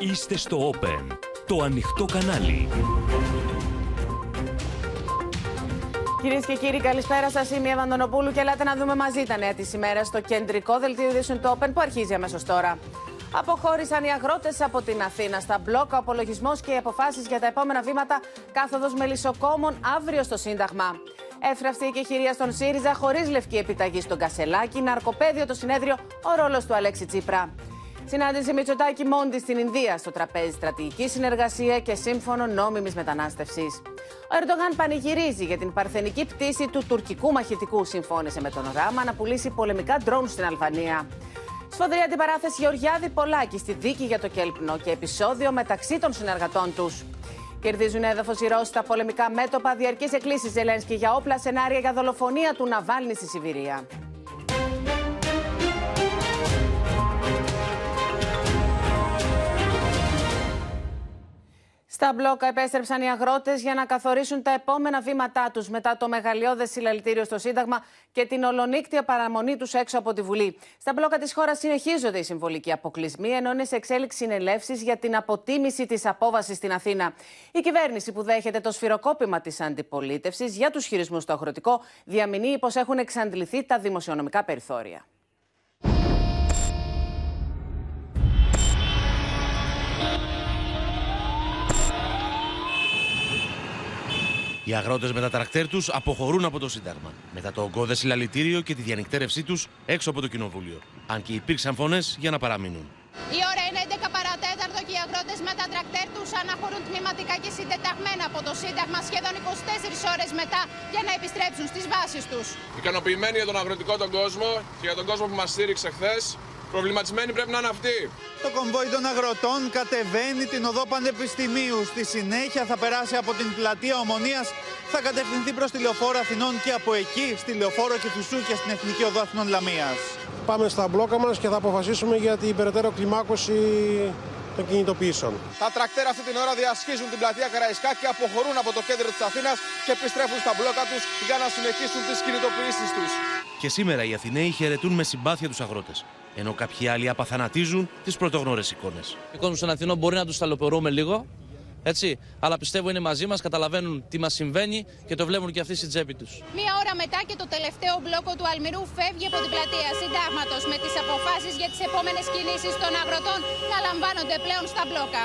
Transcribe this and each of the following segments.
Είστε στο Open, το ανοιχτό κανάλι. Κυρίες και κύριοι, καλησπέρα σας. Είμαι η Ευαντονοπούλου και ελάτε να δούμε μαζί τα νέα της ημέρας στο κεντρικό δελτίο ειδήσεων του Open που αρχίζει αμέσως τώρα. Αποχώρησαν οι αγρότες από την Αθήνα στα μπλόκα, ο απολογισμός και οι αποφάσεις για τα επόμενα βήματα κάθοδος μελισσοκόμων αύριο στο Σύνταγμα. Έφραυστη και χειρία στον ΣΥΡΙΖΑ χωρίς λευκή επιταγή στον Κασελάκη, ναρκοπέδιο το συνέδριο, ο ρόλος του Αλέξη Τσίπρα. Συνάντηση Μητσοτάκη Μόντι στην Ινδία στο τραπέζι στρατηγική συνεργασία και σύμφωνο νόμιμης μετανάστευσης. Ο Ερντογάν πανηγυρίζει για την παρθενική πτήση του τουρκικού μαχητικού. Συμφώνησε με τον Ράμα να πουλήσει πολεμικά ντρόουν στην Αλβανία. Σφοδρή αντιπαράθεση Γεωργιάδη Πολάκη στη δίκη για το Κέλπνο και επεισόδιο μεταξύ των συνεργατών τους. Κερδίζουν έδαφος οι Ρώσοι στα πολεμικά μέτωπα, διαρκή εκκλήσεις Ζελένσκι για όπλα, σενάρια για δολοφονία του Ναβάλνη στη Σιβηρία. Στα μπλόκα επέστρεψαν οι αγρότες για να καθορίσουν τα επόμενα βήματά τους μετά το μεγαλειώδες συλλαλητήριο στο Σύνταγμα και την ολονύκτια παραμονή τους έξω από τη Βουλή. Στα μπλόκα της χώρας συνεχίζονται οι συμβολικοί αποκλεισμοί, ενώ είναι σε εξέλιξη συνελεύσεις για την αποτίμηση της απόβασης στην Αθήνα. Η κυβέρνηση που δέχεται το σφυροκόπημα της αντιπολίτευσης για τους χειρισμούς στο αγροτικό διαμηνύει πως έχουν εξαντληθεί τα δημοσιονομικά περιθώρια. Οι αγρότες με τα τρακτέρ τους αποχωρούν από το Σύνταγμα. Μετά το ογκώδε συλλαλητήριο και τη διανυκτέρευσή τους έξω από το Κοινοβούλιο. Αν και υπήρξαν φωνές για να παραμείνουν. Η ώρα είναι 11 παρατέταρτο και οι αγρότες με τα τρακτέρ τους αναχωρούν τμήματικά και συντεταγμένα από το Σύνταγμα σχεδόν 24 ώρες μετά για να επιστρέψουν στις βάσεις τους. Ικανοποιημένοι για τον αγροτικό τον κόσμο και για τον κόσμο που μας στήριξε χθες, Προβληματισμένοι πρέπει να είναι αυτοί. Το κομβόι των αγροτών κατεβαίνει την οδό Πανεπιστημίου. Στη συνέχεια θα περάσει από την πλατεία Ομονίας, θα κατευθυνθεί προς τη λεωφόρο Αθηνών και από εκεί στη λεωφόρο Κεφισού και στην Εθνική Οδό Αθηνών Λαμίας. Πάμε στα μπλόκα μας και θα αποφασίσουμε για την περαιτέρω κλιμάκωση των κινητοποιήσεων. Τα τρακτέρα αυτή την ώρα διασχίζουν την πλατεία Καραϊσκά και αποχωρούν από το κέντρο της Αθήνας και επιστρέφουν στα μπλόκα τους για να συνεχίσουν τις κινητοποιήσεις τους. Και σήμερα οι Αθηναίοι χαιρετούν με συμπάθεια τους αγρότες ενώ κάποιοι άλλοι απαθανατίζουν τις πρωτογνώρε εικόνες. Ο κόσμο των Αθηνών μπορεί να τους ταλαιπωρούμε λίγο, έτσι, αλλά πιστεύω είναι μαζί μας, καταλαβαίνουν τι μας συμβαίνει και το βλέπουν και αυτοί στην τσέπη τους. Μία ώρα μετά και το τελευταίο μπλόκο του Αλμυρού φεύγει από την πλατεία Συντάγματος με τις αποφάσεις για τις επόμενες κινήσεις των αγροτών να λαμβάνονται πλέον στα μπλόκα.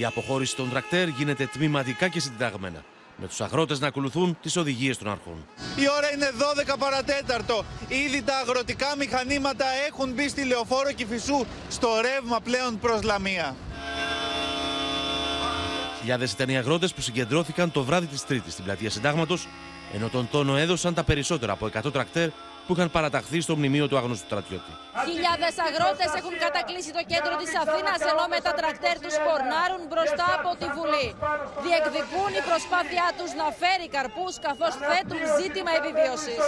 Η αποχώρηση των τρακτέρ γίνεται τμήματικά και συνταγμένα με τους αγρότες να ακολουθούν τις οδηγίες των αρχών. Η ώρα είναι 12 παρατέταρτο. Ήδη τα αγροτικά μηχανήματα έχουν μπει στη λεωφόρο Κηφισού στο ρεύμα πλέον προς Λαμία. Χιλιάδες ήταν οι αγρότες που συγκεντρώθηκαν το βράδυ της Τρίτης στην πλατεία Συντάγματος, ενώ τον τόνο έδωσαν τα περισσότερα από 100 τρακτέρ που είχαν παραταχθεί στο μνημείο του άγνωστου στρατιώτη. Χιλιάδες αγρότες έχουν κατακλείσει το κέντρο της Αθήνας ενώ με τα τρακτέρ τους πορνάρουν μπροστά από τη Βουλή. Διεκδικούν η προσπάθειά τους να φέρει καρπούς καθώς θέτουν ζήτημα επιβίωσης.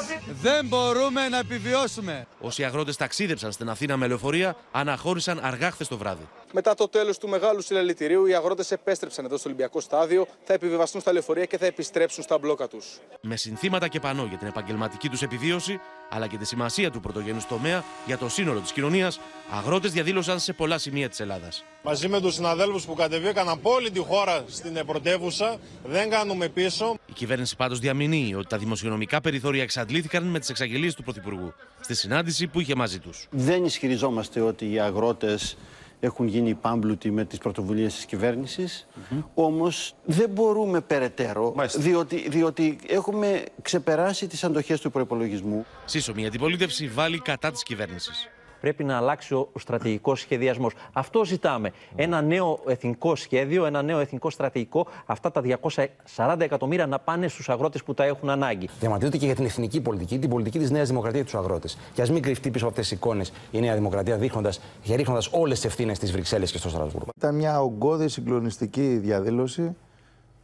Δεν μπορούμε να επιβιώσουμε. Όσοι αγρότες ταξίδεψαν στην Αθήνα με λεωφορεία αναχώρησαν αργά χθες το βράδυ. Μετά το τέλος του μεγάλου συλλαλητηρίου, οι αγρότες επέστρεψαν εδώ στο Ολυμπιακό Στάδιο, θα επιβιβαστούν στα λεωφορεία και θα επιστρέψουν στα μπλόκα τους. Με συνθήματα και πανό για την επαγγελματική τους επιβίωση, αλλά και τη σημασία του πρωτογενούς τομέα για το σύνολο της κοινωνίας, αγρότες διαδήλωσαν σε πολλά σημεία της Ελλάδας. Μαζί με τους συναδέλφους που κατεβήκαν από όλη τη χώρα στην πρωτεύουσα, δεν κάνουμε πίσω. Η κυβέρνηση πάντως διαμηνύει ότι τα δημοσιονομικά περιθώρια εξαντλήθηκαν με τις εξαγγελίες του Πρωθυπουργού στη συνάντηση που είχε μαζί τους. Δεν ισχυριζόμαστε ότι οι αγρότες έχουν γίνει πάμπλουτοι με τις πρωτοβουλίες της κυβέρνησης. Mm Όμως δεν μπορούμε περαιτέρω, διότι, διότι έχουμε ξεπεράσει τις αντοχές του προϋπολογισμού. Σύσσωμη αντιπολίτευση βάλει κατά της κυβέρνησης πρέπει να αλλάξει ο στρατηγικός σχεδιασμός. Αυτό ζητάμε. Ένα νέο εθνικό σχέδιο, ένα νέο εθνικό στρατηγικό, αυτά τα 240 εκατομμύρια να πάνε στους αγρότες που τα έχουν ανάγκη. Διαμαρτύρεται και για την εθνική πολιτική, την πολιτική της Νέας Δημοκρατίας και τους αγρότες. Και ας μην κρυφτεί πίσω από αυτές τις εικόνες η Νέα Δημοκρατία, δείχνοντας και ρίχνοντας όλες τις ευθύνες στι Βρυξέλλες και στο Στρασβούργο. Ήταν μια ογκώδη συγκλονιστική διαδήλωση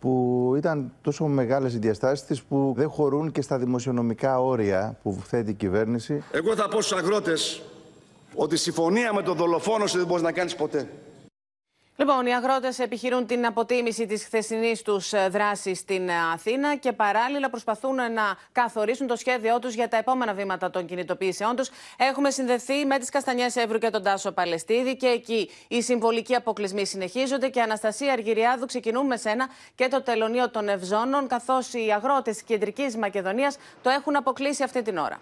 που ήταν τόσο μεγάλες οι διαστάσεις της που δεν χωρούν και στα δημοσιονομικά όρια που θέτει η κυβέρνηση. Εγώ θα πω στους αγρότες ότι συμφωνία με τον δολοφόνος δεν μπορείς να κάνεις ποτέ. Λοιπόν, οι αγρότες επιχειρούν την αποτίμηση της χθεσινής τους δράσης στην ε, Αθήνα και παράλληλα προσπαθούν να καθορίσουν το σχέδιό τους για τα επόμενα βήματα των κινητοποιήσεών τους. Έχουμε συνδεθεί με τις Καστανιές Εύρου και τον Τάσο Παλαιστίδη και εκεί οι συμβολικοί αποκλεισμοί συνεχίζονται. Και Αναστασία Αργυριάδου, ξεκινούμε με σένα και το τελωνίο των Ευζώνων, καθώς οι αγρότες της Κεντρικής Μακεδονίας το έχουν αποκλείσει αυτή την ώρα.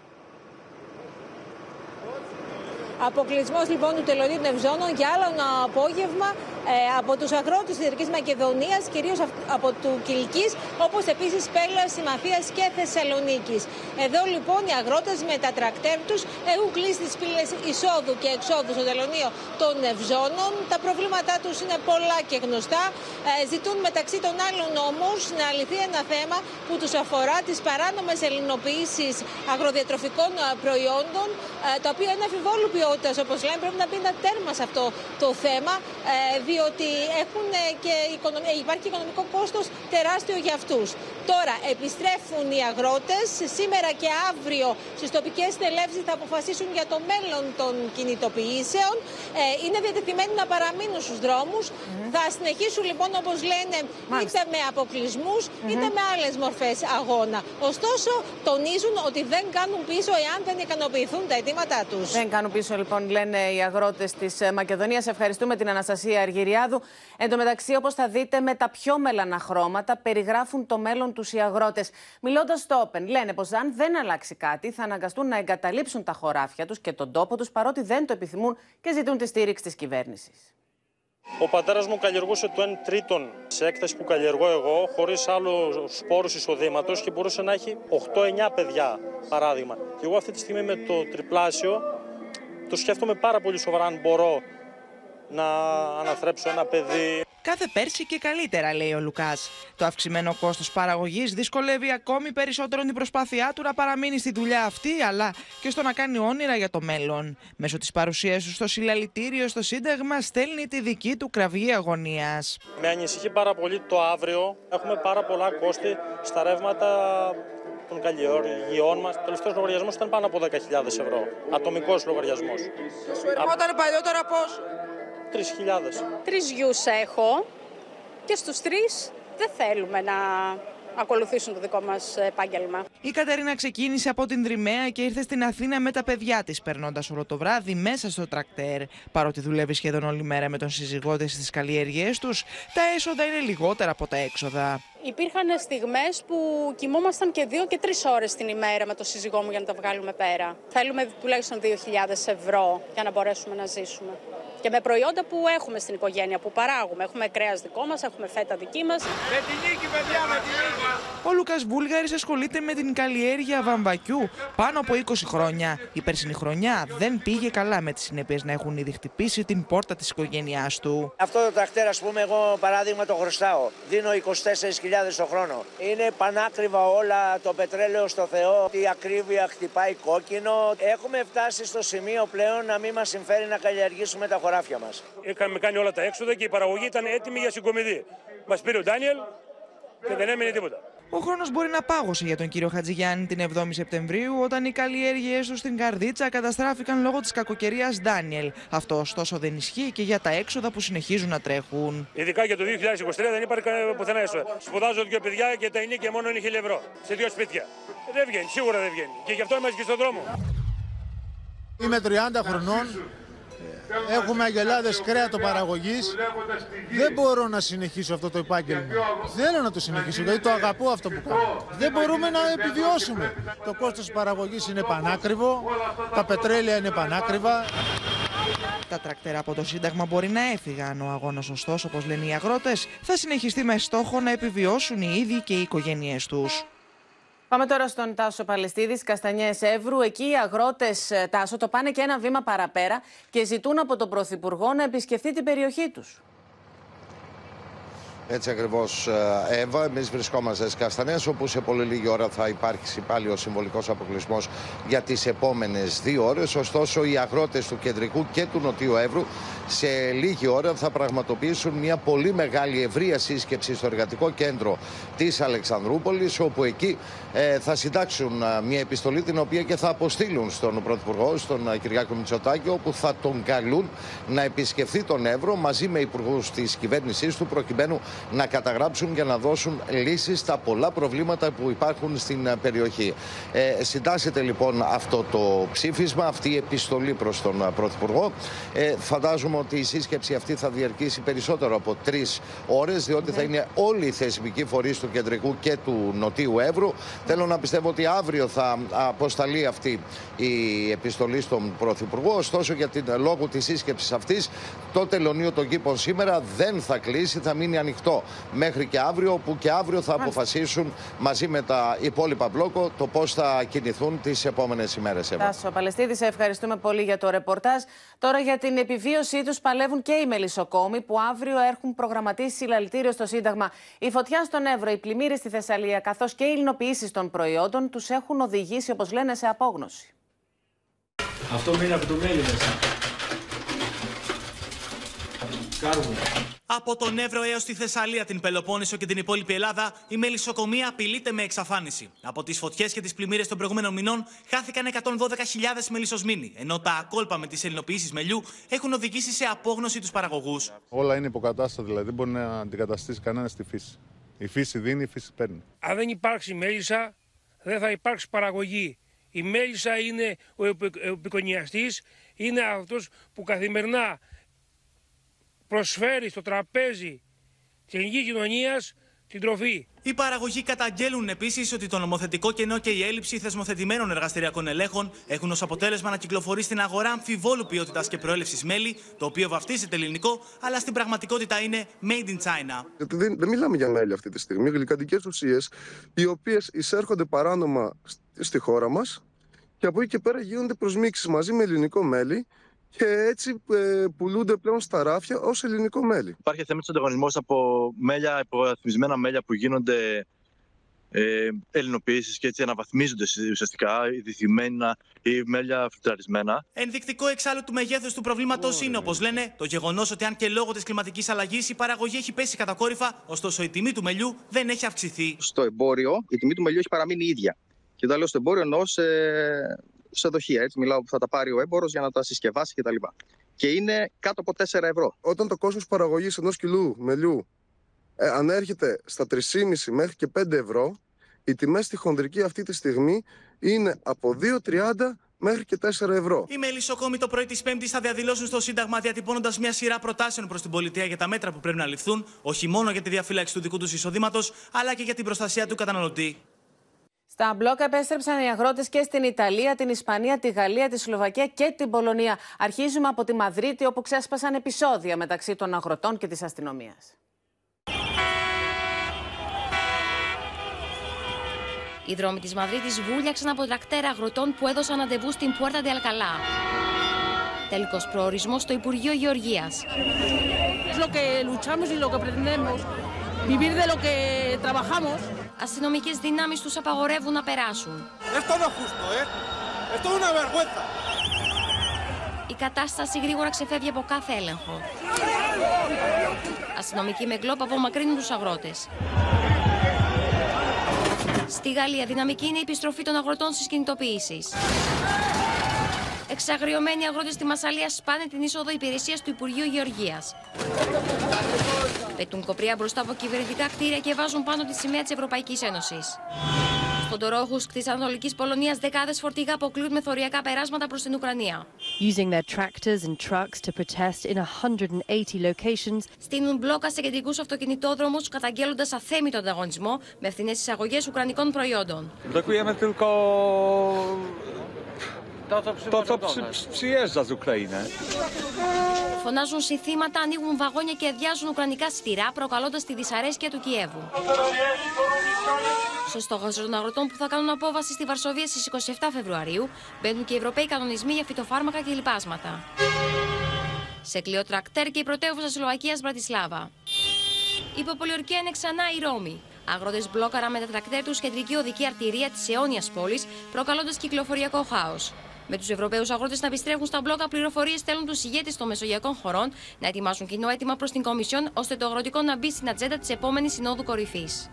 Αποκλεισμός λοιπόν του τελωνίου των Ευζώνων για άλλο ένα απόγευμα ε, από τους αγρότες της Κεντρική Μακεδονίας, κυρίως από του Κυλική, όπως επίσης Πέλλα, Συμμαθία και Θεσσαλονίκης. Εδώ λοιπόν οι αγρότες με τα τρακτέρ τους έχουν κλείσει τις πύλες εισόδου και εξόδου στο τελωνίο των Ευζώνων. Τα προβλήματά τους είναι πολλά και γνωστά. Ε, ζητούν μεταξύ των άλλων όμως να λυθεί ένα θέμα που τους αφορά τις παράνομες ελληνοποιήσεις αγροδιατροφικών ε, προϊόντων, ε, τα οποία είναι αφιβόλου ποιότητα, όπως λέμε. Πρέπει να μπει ένα τέρμα σε αυτό το θέμα, διότι έχουν και υπάρχει οικονομικό κόστος τεράστιο για αυτούς. Τώρα επιστρέφουν οι αγρότες. Σήμερα και αύριο στις τοπικές συνελεύσεις θα αποφασίσουν για το μέλλον των κινητοποιήσεων. Ε, είναι διατεθειμένοι να παραμείνουν στους δρόμους. Θα συνεχίσουν λοιπόν όπως λένε είτε με αποκλεισμούς είτε με άλλες μορφές αγώνα. Ωστόσο τονίζουν ότι δεν κάνουν πίσω εάν δεν ικανοποιηθούν τα αιτήματά τους. Δεν κάνουν πίσω λοιπόν λένε οι αγρότες της Μακεδονίας. Ευχαριστούμε την Αναστασία Αργυριάδου. Εν τω μεταξύ, όπως θα δείτε, με τα πιο μελανά χρώματα περιγράφουν το μέλλον τους οι αγρότες. Μιλώντας στο Open, λένε πως αν δεν αλλάξει κάτι, θα αναγκαστούν να εγκαταλείψουν τα χωράφια τους και τον τόπο τους, παρότι δεν το επιθυμούν και ζητούν τη στήριξη της κυβέρνησης. Ο πατέρας μου καλλιεργούσε το 1 τρίτον σε έκταση που καλλιεργώ εγώ, χωρίς άλλους σπόρους εισοδήματος και μπορούσε να έχει 8-9 παιδιά, παράδειγμα. Και εγώ αυτή τη στιγμή με το τριπλάσιο το σκέφτομαι πάρα πολύ σοβαρά αν μπορώ να αναθρέψω ένα παιδί. Κάθε πέρσι και καλύτερα, λέει ο Λουκάς. Το αυξημένο κόστος παραγωγής δυσκολεύει ακόμη περισσότερο την προσπάθειά του να παραμείνει στη δουλειά αυτή, αλλά και στο να κάνει όνειρα για το μέλλον. Μέσω της παρουσίας του στο συλλαλητήριο στο Σύνταγμα, στέλνει τη δική του κραυγή αγωνίας. Με ανησυχεί πάρα πολύ το αύριο. Έχουμε πάρα πολλά κόστη στα ρεύματα των καλλιεργειών μας. Ο τελευταίο λογαριασμός ήταν πάνω από 10.000 ευρώ. Ατομικός λογαριασμός. Όταν παλιότερα πώ. 3.000. Τρεις γιους έχω και στους τρεις δεν θέλουμε να ακολουθήσουν το δικό μας επάγγελμα. Η Κατερίνα ξεκίνησε από την Δρυμαία και ήρθε στην Αθήνα με τα παιδιά της, περνώντας όλο το βράδυ μέσα στο τρακτέρ. Παρότι δουλεύει σχεδόν όλη μέρα με τον συζυγό της στις καλλιέργειές τους, τα έσοδα είναι λιγότερα από τα έξοδα. Υπήρχαν στιγμές που κοιμόμασταν και δύο και τρεις ώρες την ημέρα με τον σύζυγό μου για να τα βγάλουμε πέρα. Θέλουμε τουλάχιστον 2.000 ευρώ για να μπορέσουμε να ζήσουμε και με προϊόντα που έχουμε στην οικογένεια, που παράγουμε. Έχουμε κρέας δικό μας, έχουμε φέτα δική μας. Με την νίκη, παιδιά, με την νίκη. Ο Λούκα Βούλγαρης ασχολείται με την καλλιέργεια βαμβακιού πάνω από 20 χρόνια. Η περσινή χρονιά δεν πήγε καλά με τις συνέπειες να έχουν ήδη χτυπήσει την πόρτα της οικογένειάς του. Αυτό το τρακτέρ, ας πούμε, εγώ παράδειγμα το χρωστάω. Δίνω 24.000 το χρόνο. Είναι πανάκριβα όλα, το πετρέλαιο στο Θεό, η ακρίβεια χτυπάει κόκκινο. Έχουμε φτάσει στο σημείο πλέον να μην μας συμφέρει να καλλιεργήσουμε τα χωριά χωράφια μας. Είχαμε κάνει όλα τα έξοδα και η παραγωγή ήταν έτοιμη για συγκομιδή. Μας πήρε ο Ντάνιελ και δεν έμεινε τίποτα. Ο χρόνος μπορεί να πάγωσε για τον κύριο Χατζηγιάννη την 7η Σεπτεμβρίου, όταν οι καλλιέργειές του στην Καρδίτσα καταστράφηκαν λόγω της κακοκαιρίας Ντάνιελ. Αυτό ωστόσο δεν ισχύει και για τα έξοδα που συνεχίζουν να τρέχουν. Ειδικά για το 2023 δεν υπάρχει πουθενά έσοδα. Σπουδάζω δύο παιδιά και τα ενίκια μόνο είναι 1000 ευρώ σε δύο σπίτια. Δεν βγαίνει, σίγουρα δεν βγαίνει. Και γι' αυτό είμαστε και στον δρόμο. Είμαι 30 χρονών Έχουμε αγελάδες κρέατο παραγωγής. Δεν μπορώ να συνεχίσω αυτό το επάγγελμα. Θέλω να το συνεχίσω γιατί το αγαπώ αυτό που κάνω. Δεν μπορούμε να επιβιώσουμε. Το κόστος παραγωγής είναι πανάκριβο, τα πετρέλαια είναι πανάκριβα. Τα τρακτέρα από το Σύνταγμα μπορεί να έφυγαν. Ο αγώνας, ωστόσο, όπως λένε οι αγρότες, θα συνεχιστεί με στόχο να επιβιώσουν οι ίδιοι και οι οικογένειές τους. Πάμε τώρα στον Τάσο Παλαιστίδης, Καστανιές Εύρου. Εκεί οι αγρότες, ε, Τάσο, το πάνε και ένα βήμα παραπέρα και ζητούν από τον Πρωθυπουργό να επισκεφθεί την περιοχή τους. Έτσι ακριβώς, ε, Εύα. Εμείς βρισκόμαστε στις Καστανέ, όπου σε πολύ λίγη ώρα θα υπάρξει πάλι ο συμβολικός αποκλεισμός για τις επόμενες δύο ώρες. Ωστόσο, οι αγρότες του κεντρικού και του νοτίου Εύρου σε λίγη ώρα θα πραγματοποιήσουν μια πολύ μεγάλη ευρεία σύσκεψη στο εργατικό κέντρο της Αλεξανδρούπολης όπου εκεί ε, θα συντάξουν ε, μια επιστολή την οποία και θα αποστείλουν στον Πρωθυπουργό, στον ε, Κυριάκο Μητσοτάκη όπου θα τον καλούν να επισκεφθεί τον Εύρο μαζί με υπουργούς της κυβέρνησής του προκειμένου να καταγράψουν και να δώσουν λύσεις στα πολλά προβλήματα που υπάρχουν στην ε, περιοχή. Ε, συντάσσεται λοιπόν αυτό το ψήφισμα, αυτή η επιστολή προς τον ε, Πρωθυπουργό. Ε, φαντάζομαι ότι η σύσκεψη αυτή θα διαρκήσει περισσότερο από τρεις ώρες, διότι θα είναι όλοι οι θεσμικοί φορείς του κεντρικού και του νοτίου Εύρου. Θέλω να πιστεύω ότι αύριο θα αποσταλεί αυτή η επιστολή στον Πρωθυπουργό. Ωστόσο, για την λόγω της σύσκεψης αυτής, το τελωνίο των κήπων σήμερα δεν θα κλείσει, θα μείνει ανοιχτό μέχρι και αύριο, που και αύριο θα αποφασίσουν μαζί με τα υπόλοιπα μπλόκο το πώς θα κινηθούν τις επόμενες ημέρες. Τάσο Παλαιστίδη, σε ευχαριστούμε πολύ για το ρεπορτάζ. Τώρα για την επιβίωσή τους παλεύουν και οι μελισσοκόμοι που αύριο έχουν προγραμματίσει συλλαλητήριο στο Σύνταγμα. Η φωτιά στον Εύρο, οι πλημμύρες στη Θεσσαλία καθώς και οι υλοποιήσεις των προϊόντων τους έχουν οδηγήσει, όπως λένε, σε απόγνωση. Αυτό μείνει από το μέλι μέσα. Κάρβουνο. Από τον Εύρο έως τη Θεσσαλία, την Πελοπόννησο και την υπόλοιπη Ελλάδα, η μελισσοκομεία απειλείται με εξαφάνιση. Από τις φωτιές και τις πλημμύρες των προηγούμενων μηνών, χάθηκαν 112.000 μελισσοσμήνοι, ενώ τα ακόλπα με τις ελληνοποιήσεις μελιού έχουν οδηγήσει σε απόγνωση τους παραγωγούς. Όλα είναι υποκατάστατα, δηλαδή δεν μπορεί να αντικαταστήσει κανένα στη φύση. Η φύση δίνει, η φύση παίρνει. Αν δεν υπάρξει μέλισσα, δεν θα υπάρξει παραγωγή. Η μέλισσα είναι ο επικονιαστής, είναι αυτός που καθημερινά προσφέρει στο τραπέζι της ελληνικής κοινωνίας την τροφή. Οι παραγωγοί καταγγέλουν επίσης ότι το νομοθετικό κενό και η έλλειψη θεσμοθετημένων εργαστηριακών ελέγχων έχουν ως αποτέλεσμα να κυκλοφορεί στην αγορά αμφιβόλου ποιότητας και προέλευσης μέλι, το οποίο βαφτίζεται ελληνικό, αλλά στην πραγματικότητα είναι made in China. Γιατί δεν, δεν μιλάμε για μέλι αυτή τη στιγμή. Γλυκαντικές ουσίες, οι οποίες εισέρχονται παράνομα στη χώρα μας και από εκεί και πέρα γίνονται προσμίξεις μαζί με ελληνικό μέλι και έτσι ε, πουλούνται πλέον στα ράφια ως ελληνικό μέλι. Υπάρχει θέμα ανταγωνισμός από μέλια, υποβαθμισμένα μέλια που γίνονται ε, ελληνοποιήσεις και έτσι αναβαθμίζονται ουσιαστικά, ειδηθυμένα ή μέλια φιλτραρισμένα. Ενδεικτικό εξάλλου του μεγέθους του προβλήματος είναι, όπως λένε, το γεγονός ότι αν και λόγω της κλιματικής αλλαγής η παραγωγή έχει πέσει κατακόρυφα, ωστόσο η τιμή του μελιού δεν έχει αυξηθεί. Στο εμπόριο η τιμή του μελιού έχει παραμείνει ίδια. Και όταν λέω στο εμπόριο εννοώ σε, σε δοχεία. Έτσι μιλάω που θα τα πάρει ο έμπορος για να τα συσκευάσει κτλ. Και είναι κάτω από 4 ευρώ. Όταν το κόστο παραγωγής ενός κιλού μελιού ε, ανέρχεται στα 3,5 μέχρι και 5 ευρώ, οι τιμές στη χονδρική αυτή τη στιγμή είναι από 2,30 μέχρι και 4 ευρώ. Οι μελισσοκόμοι το πρωί της Πέμπτης θα διαδηλώσουν στο Σύνταγμα διατυπώνοντας μια σειρά προτάσεων προς την πολιτεία για τα μέτρα που πρέπει να ληφθούν, όχι μόνο για τη διαφύλαξη του δικού τους εισοδήματος, αλλά και για την προστασία του καταναλωτή. Στα μπλόκα επέστρεψαν οι αγρότες και στην Ιταλία, την Ισπανία, τη Γαλλία, τη Σλοβακία και την Πολωνία. Αρχίζουμε από τη Μαδρίτη, όπου ξέσπασαν επεισόδια μεταξύ των αγροτών και της αστυνομίας. Οι δρόμοι της Μαδρίτης βούλιαξαν από τρακτέρα αγροτών που έδωσαν αντεβού στην Πουέρτα de Αλκαλά. Τελικός προορισμός στο Υπουργείο Γεωργίας. Αστυνομικές δυνάμεις τους απαγορεύουν να περάσουν. Η κατάσταση γρήγορα ξεφεύγει από κάθε έλεγχο. Αστυνομικοί με γκλόπ απομακρύνουν τους αγρότες. Στη Γαλλία, δυναμική είναι η επιστροφή των αγροτών στις κινητοποιήσεις. Εξαγριωμένοι αγρότες στη Μασαλία σπάνε την είσοδο υπηρεσίας του Υπουργείου Γεωργίας. Πετούν κοπριά μπροστά από κυβερνητικά κτίρια και βάζουν πάνω τη σημαία της Ευρωπαϊκής Ένωσης. Στον Τορόχους τη Ανατολικής Πολωνίας, δεκάδες φορτηγά αποκλείουν μεθοριακά περάσματα προς την Ουκρανία. Using their tractors and trucks to protest in 180 locations. Στείνουν μπλόκα σε κεντρικούς αυτοκινητόδρομους, καταγγέλλοντας αθέμητο ανταγωνισμό με φθηνές εισαγωγές ουκρανικών προϊόντων. Blokujemy tylko to, co przy, przyjeżdża z Ukrainy. Φωνάζουν συνθήματα, ανοίγουν βαγόνια και αδειάζουν ουκρανικά στηρά, προκαλώντας τη δυσαρέσκεια του Κιέβου. Στο στόχαστρο των αγροτών που θα κάνουν απόβαση στη Βαρσοβία στις 27 Φεβρουαρίου μπαίνουν και οι Ευρωπαίοι κανονισμοί για φυτοφάρμακα και λοιπάσματα. Σε κλειό τρακτέρ και η πρωτεύουσα Σλοβακίας Μπρατισλάβα. Υπό πολιορκία είναι ξανά η Ρώμη. Αγρότες μπλόκαρα με τα τρακτέρ τους κεντρική οδική αρτηρία της αιώνιας πόλης, προκαλώντας κυκλοφοριακό χάος. Με τους Ευρωπαίους αγρότες να επιστρέφουν στα μπλόκα, πληροφορίες στέλνουν τους ηγέτες των μεσογειακών χωρών να ετοιμάσουν κοινό αίτημα προς την Κομισιόν, ώστε το αγροτικό να μπει στην ατζέντα της επόμενης Συνόδου Κορυφής.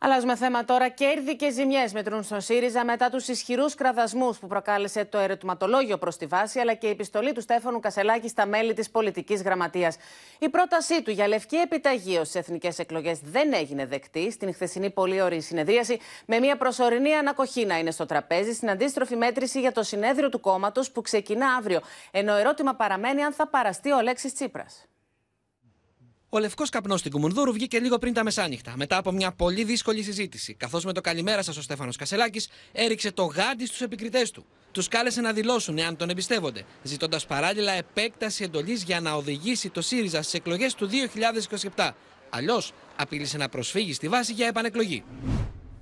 Αλλάζουμε θέμα τώρα. Κέρδη και ζημιές μετρούν στον ΣΥΡΙΖΑ μετά τους ισχυρούς κραδασμούς που προκάλεσε το ερωτηματολόγιο προς τη βάση, αλλά και η επιστολή του Στέφανου Κασελάκη στα μέλη της πολιτικής γραμματείας. Η πρότασή του για λευκή επιταγή στι εθνικές εκλογές δεν έγινε δεκτή στην χθεσινή πολύ ωραία συνεδρίαση, με μια προσωρινή ανακοχή να είναι στο τραπέζι στην αντίστροφη μέτρηση για το συνέδριο του κόμματος που ξεκινά αύριο. Ενώ ερώτημα παραμένει αν θα παραστεί ο Λέξη Τσίπρας. Ο λευκός καπνός στην Κουμουνδούρου βγήκε λίγο πριν τα μεσάνυχτα, μετά από μια πολύ δύσκολη συζήτηση, καθώς με το καλημέρα σας ο Στέφανος Κασελάκης έριξε το γάντι στους επικριτές του. Τους κάλεσε να δηλώσουν εάν τον εμπιστεύονται, ζητώντας παράλληλα επέκταση εντολής για να οδηγήσει το ΣΥΡΙΖΑ στις εκλογές του 2027. Αλλιώς απείλησε να προσφύγει στη βάση για επανεκλογή.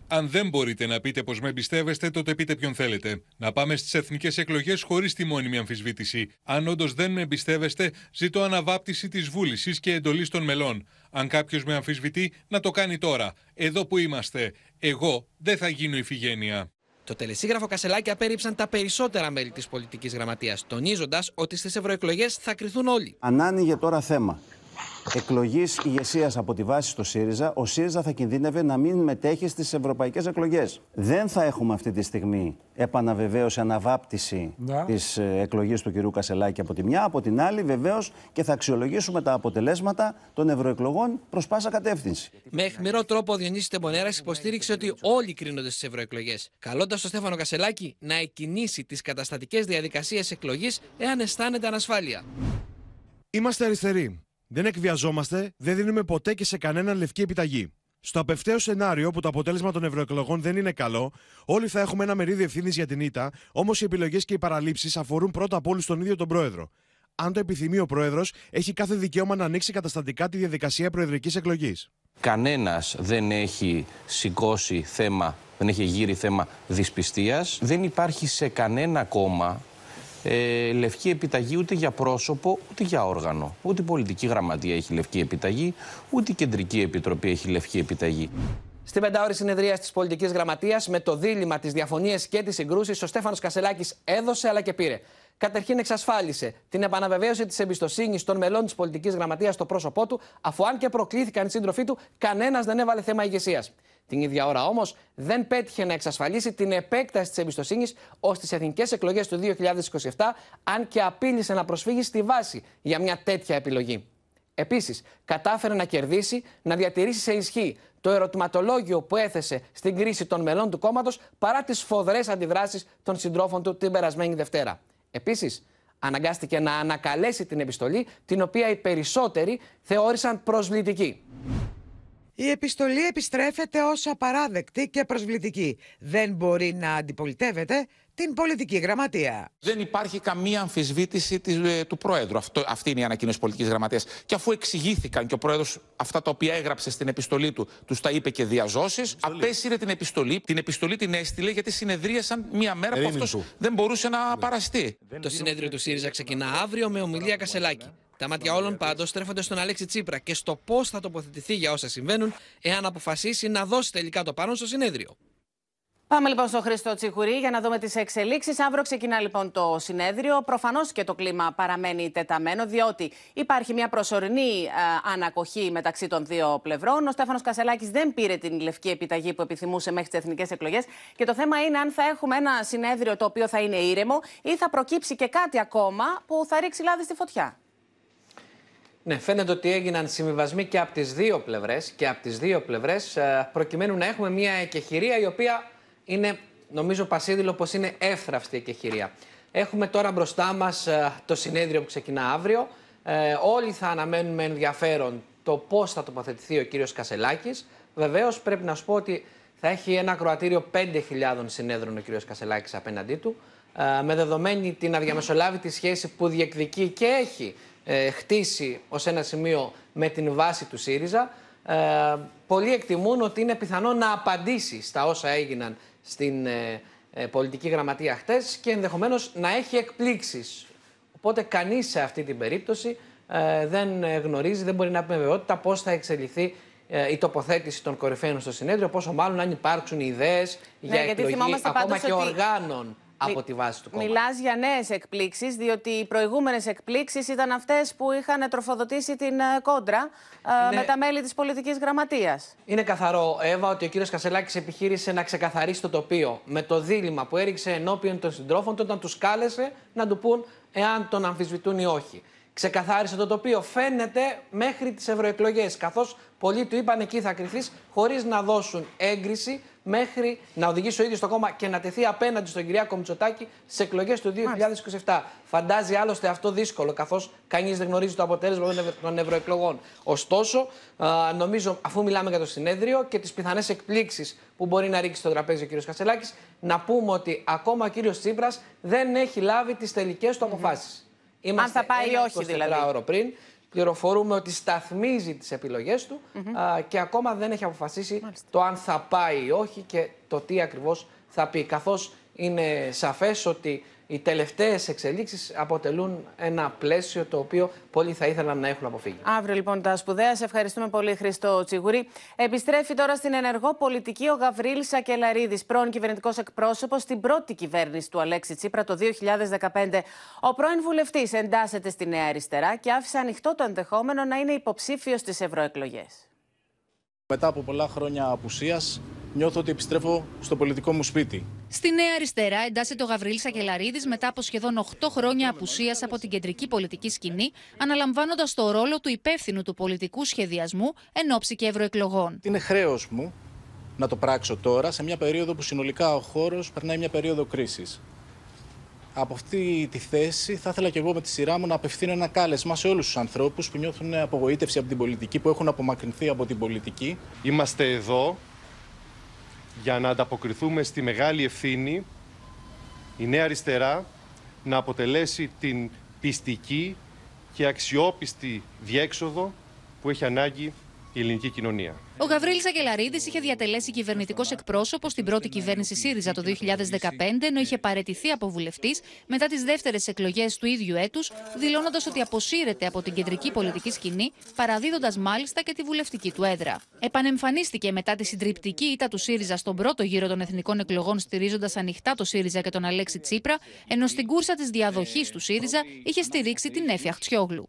Αν δεν μπορείτε να πείτε πως με εμπιστεύεστε, τότε πείτε ποιον θέλετε. Να πάμε στις εθνικές εκλογές χωρίς τη μόνιμη αμφισβήτηση. Αν όντως δεν με εμπιστεύεστε, ζητώ αναβάπτιση της βούλησης και εντολής των μελών. Αν κάποιος με αμφισβητεί, να το κάνει τώρα. Εδώ που είμαστε. Εγώ δεν θα γίνω ηφηγένεια. Το τελεσίγραφο Κασελάκη απέρριψαν τα περισσότερα μέλη της πολιτικής γραμματείας, τονίζοντας ότι στις ευρωεκλογές θα κρυθούν όλοι. Αν άνοιγε τώρα θέμα εκλογής ηγεσίας από τη βάση στο ΣΥΡΙΖΑ, ο ΣΥΡΙΖΑ θα κινδύνευε να μην μετέχει στις ευρωπαϊκές εκλογές. Δεν θα έχουμε αυτή τη στιγμή επαναβεβαίωση, αναβάπτιση Ναι. της εκλογής του κυρίου Κασελάκη από τη μια. Από την άλλη, βεβαίως και θα αξιολογήσουμε τα αποτελέσματα των ευρωεκλογών προς πάσα κατεύθυνση. Με αιχμηρό τρόπο, ο Διονύσης Τεμπονέρας υποστήριξε ότι όλοι κρίνονται στις ευρωεκλογές, καλώντας τον Στέφανο Κασελάκη να εκκινήσει τις καταστατικές διαδικασίες εκλογής εάν αισθάνεται ανασφάλεια. Είμαστε αριστεροί. Δεν εκβιαζόμαστε, δεν δίνουμε ποτέ και σε κανέναν λευκή επιταγή. Στο απευθέως σενάριο που το αποτέλεσμα των ευρωεκλογών δεν είναι καλό, όλοι θα έχουμε ένα μερίδιο ευθύνης για την ήττα, όμως οι επιλογές και οι παραλήψεις αφορούν πρώτα απ' όλους τον ίδιο τον πρόεδρο. Αν το επιθυμεί ο πρόεδρος, έχει κάθε δικαίωμα να ανοίξει καταστατικά τη διαδικασία προεδρικής εκλογής. Κανένας δεν έχει σηκώσει θέμα, δεν έχει γύρει θέμα δυσπιστίας. Δεν υπάρχει σε κανένα κόμμα ε, λευκή επιταγή ούτε για πρόσωπο, ούτε για όργανο. Ούτε η πολιτική γραμματεία έχει λευκή επιταγή, ούτε η κεντρική επιτροπή έχει λευκή επιταγή. Στην πεντάωρη συνεδρία της πολιτικής γραμματείας, με το δίλημα, τις διαφωνίες και τις συγκρούσεις, ο Στέφανος Κασελάκης έδωσε αλλά και πήρε. Καταρχήν εξασφάλισε την επαναβεβαίωση της εμπιστοσύνης των μελών της πολιτικής γραμματείας στο πρόσωπό του, αφού αν και προκλήθηκαν οι σύντροφοί του, κανένας δεν έβαλε θέμα ηγεσίας. Την ίδια ώρα όμως δεν πέτυχε να εξασφαλίσει την επέκταση της εμπιστοσύνης ως τις εθνικές εκλογές του 2027, αν και απείλησε να προσφύγει στη βάση για μια τέτοια επιλογή. Επίσης, κατάφερε να κερδίσει, να διατηρήσει σε ισχύ το ερωτηματολόγιο που έθεσε στην κρίση των μελών του κόμματος παρά τις σφοδρέ αντιδράσεις των συντρόφων του την περασμένη Δευτέρα. Επίσης, αναγκάστηκε να ανακαλέσει την επιστολή, την οποία οι περισσότεροι θεώρησαν προσβλητική. Η επιστολή επιστρέφεται ως απαράδεκτη και προσβλητική. Δεν μπορεί να αντιπολιτεύεται την πολιτική γραμματεία. Δεν υπάρχει καμία αμφισβήτηση της, ε, του Πρόεδρου. Αυτό, αυτή είναι η ανακοίνωση πολιτικής γραμματείας. Και αφού εξηγήθηκαν και ο Πρόεδρος αυτά τα οποία έγραψε στην επιστολή του, τους τα είπε και διαζώσεις, απέσυρε την επιστολή. Την επιστολή την έστειλε γιατί συνεδρίασαν μία μέρα που Ερήμην αυτός του. δεν μπορούσε να παραστεί. Το συνέδριο του ΣΥΡΙΖΑ ξεκινά αύριο με ομιλία Κασελάκη. Τα μάτια όλων πάντως στρέφονται στον Αλέξη Τσίπρα και στο πώς θα τοποθετηθεί για όσα συμβαίνουν, εάν αποφασίσει να δώσει τελικά το πάνω στο συνέδριο. Πάμε λοιπόν στον Χρήστο Τσιχουρή για να δούμε τις εξελίξεις. Αύριο ξεκινά λοιπόν το συνέδριο. Προφανώς και το κλίμα παραμένει τεταμένο, διότι υπάρχει μια προσωρινή ε, ανακοχή μεταξύ των δύο πλευρών. Ο Στέφανος Κασελάκης δεν πήρε την λευκή επιταγή που επιθυμούσε μέχρι τις εθνικές εκλογές. Και το θέμα είναι αν θα έχουμε ένα συνέδριο το οποίο θα είναι ήρεμο ή θα προκύψει και κάτι ακόμα που θα ρίξει λάδι στη φωτιά. Ναι, φαίνεται ότι έγιναν συμβιβασμοί και από τις δύο πλευρές και από τις δύο πλευρές, προκειμένου να έχουμε μια εκεχηρία η οποία είναι, νομίζω, πασίδηλο πως είναι εύθραυστη εκεχηρία. Έχουμε τώρα μπροστά μας το συνέδριο που ξεκινά αύριο. Ε, όλοι θα αναμένουν με ενδιαφέρον το πώς θα τοποθετηθεί ο κύριος Κασελάκης. Βεβαίως, πρέπει να σου πω ότι θα έχει ένα κροατήριο 5.000 συνέδρων ο κύριος Κασελάκης απέναντί του. ε, με δεδομένη την αδιαμεσολάβητη σχέση που διεκδικεί και έχει ε, χτίσει ως ένα σημείο με την βάση του ΣΥΡΙΖΑ. Ε, πολλοί εκτιμούν ότι είναι πιθανό να απαντήσει στα όσα έγιναν στην ε, ε, πολιτική γραμματεία χτες και ενδεχομένως να έχει εκπλήξεις. Οπότε κανείς σε αυτή την περίπτωση ε, δεν ε, γνωρίζει, δεν μπορεί να πει με βεβαιότητα πώς θα εξελιχθεί ε, η τοποθέτηση των κορυφαίων στο συνέδριο, πόσο μάλλον αν υπάρξουν ιδέες για γιατί εκλογή θυμόμαστε ακόμα πάντως και ότι- οργάνων από τη βάση του κόμματος. Μιλάς για νέες εκπλήξεις, διότι οι προηγούμενες εκπλήξεις ήταν αυτές που είχαν τροφοδοτήσει την ε, κόντρα ε, Ναι. με τα μέλη της πολιτικής γραμματείας. Είναι καθαρό, Εύα, ότι ο κύριος Κασελάκης επιχείρησε να ξεκαθαρίσει το τοπίο με το δίλημα που έριξε ενώπιον των συντρόφων του όταν τους κάλεσε να του πούν εάν τον αμφισβητούν ή όχι. Ξεκαθάρισε το τοπίο. Φαίνεται μέχρι τις ευρωεκλογές. Καθώς πολλοί του είπαν εκεί θα κρυφθεί, χωρίς να δώσουν έγκριση μέχρι να οδηγήσει ο ίδιος το κόμμα και να τεθεί απέναντι στον Κυριάκο Μητσοτάκη στι εκλογές του 2027. Φαντάζει άλλωστε αυτό δύσκολο, καθώς κανείς δεν γνωρίζει το αποτέλεσμα των ευ- των ευρωεκλογών. Ωστόσο, α, νομίζω, αφού μιλάμε για το συνέδριο και τις πιθανές εκπλήξεις που μπορεί να ρίξει στο τραπέζι ο κ. Κασελάκης, να πούμε ότι ακόμα ο κ. Τσίπρας δεν έχει λάβει τις τελικές του αποφάσεις. Αν θα πάει ή ένα όχι, δηλαδή. 24ωρο πριν. Πληροφορούμε ότι σταθμίζει τις επιλογές του Μμμ. α, και ακόμα δεν έχει αποφασίσει το αν θα πάει ή όχι και το τι ακριβώς θα πει. Καθώς είναι σαφές ότι οι τελευταίες εξελίξεις αποτελούν ένα πλαίσιο το οποίο πολλοί θα ήθελαν να έχουν αποφύγει. Αύριο λοιπόν τα σπουδαία. Σε ευχαριστούμε πολύ, Χριστό Τσιγουρή. Επιστρέφει τώρα στην ενεργό πολιτική ο Γαβρίλ Σακελαρίδης, πρώην κυβερνητικός εκπρόσωπος στην πρώτη κυβέρνηση του Αλέξη Τσίπρα το 2015. Ο πρώην βουλευτής εντάσσεται στη Νέα Αριστερά και άφησε ανοιχτό το ενδεχόμενο να είναι υποψήφιος στις ευρωεκλογές. Μετά από πολλά χρόνια απουσίας, νιώθω ότι επιστρέφω στο πολιτικό μου σπίτι. Στη Νέα Αριστερά εντάσσεται ο Γαβρίλ Σακελαρίδη μετά από σχεδόν 8 χρόνια απουσίας από την κεντρική πολιτική σκηνή, αναλαμβάνοντας το ρόλο του υπεύθυνου του πολιτικού σχεδιασμού εν ώψη και ευρωεκλογών. Είναι χρέος μου να το πράξω τώρα, σε μια περίοδο που συνολικά ο χώρος περνάει μια περίοδο κρίσης. Από αυτή τη θέση θα ήθελα και εγώ με τη σειρά μου να απευθύνω ένα κάλεσμα σε όλους τους ανθρώπους που νιώθουν απογοήτευση από την πολιτική, που έχουν απομακρυνθεί από την πολιτική. Είμαστε εδώ για να ανταποκριθούμε στη μεγάλη ευθύνη η Νέα Αριστερά να αποτελέσει την πιστική και αξιόπιστη διέξοδο που έχει ανάγκη η ελληνική κοινωνία. Ο Γαβρίλ Σακελαρίδη είχε διατελέσει κυβερνητικός εκπρόσωπος στην πρώτη κυβέρνηση ΣΥΡΙΖΑ το 2015, ενώ είχε παρετηθεί από βουλευτής μετά τις δεύτερες εκλογές του ίδιου έτους, δηλώνοντας ότι αποσύρεται από την κεντρική πολιτική σκηνή, παραδίδοντας μάλιστα και τη βουλευτική του έδρα. Επανεμφανίστηκε μετά τη συντριπτική ήττα του ΣΥΡΙΖΑ στον πρώτο γύρο των εθνικών εκλογών, στηρίζοντας ανοιχτά το ΣΥΡΙΖΑ και τον Αλέξη Τσίπρα, ενώ στην κούρσα της διαδοχής του ΣΥΡΙΖΑ είχε στηρίξει την Έφη Αχτσιόγλου.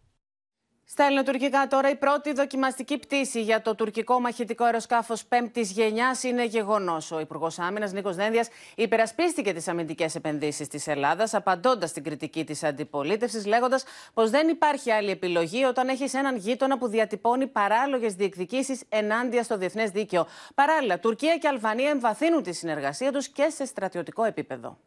Στα ελληνοτουρκικά τώρα η πρώτη δοκιμαστική πτήση για το τουρκικό μαχητικό αεροσκάφος πέμπτης γενιάς είναι γεγονός. Ο Υπουργός Άμυνας Νίκος Δένδιας υπερασπίστηκε τις αμυντικές επενδύσεις της Ελλάδας, απαντώντας στην κριτική της αντιπολίτευσης, λέγοντας πως δεν υπάρχει άλλη επιλογή όταν έχεις έναν γείτονα που διατυπώνει παράλογες διεκδικήσεις ενάντια στο διεθνές δίκαιο. Παράλληλα, Τουρκία και Αλβανία εμβαθύνουν τη συνεργασία τους και σε στρατιωτικό επίπεδο.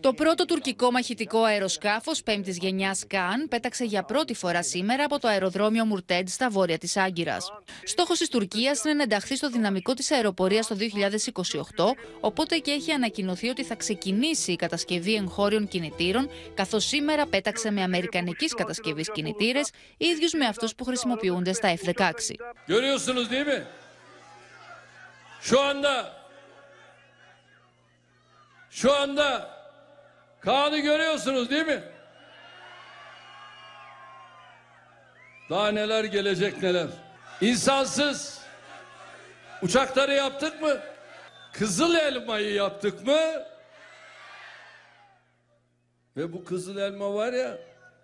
Το πρώτο τουρκικό μαχητικό αεροσκάφος πέμπτης γενιάς ΚΑΝ πέταξε για πρώτη φορά σήμερα από το αεροδρόμιο Μουρτέντ στα βόρεια της Άγκυρας. Στόχος της Τουρκίας είναι να ενταχθεί στο δυναμικό της αεροπορίας το 2028, οπότε και έχει ανακοινωθεί ότι θα ξεκινήσει η κατασκευή εγχώριων κινητήρων, καθώς σήμερα πέταξε με αμερικανικής κατασκευής κινητήρες, ίδιους με αυτούς που χρησιμοποιούνται στα F-16. Görüyorsunuz değil mi? Şu anda şu anda Kaan'ı görüyorsunuz değil mi? Daha neler gelecek neler. İnsansız uçakları yaptık mı? Kızıl elmayı yaptık mı? Ve bu kızıl elma var ya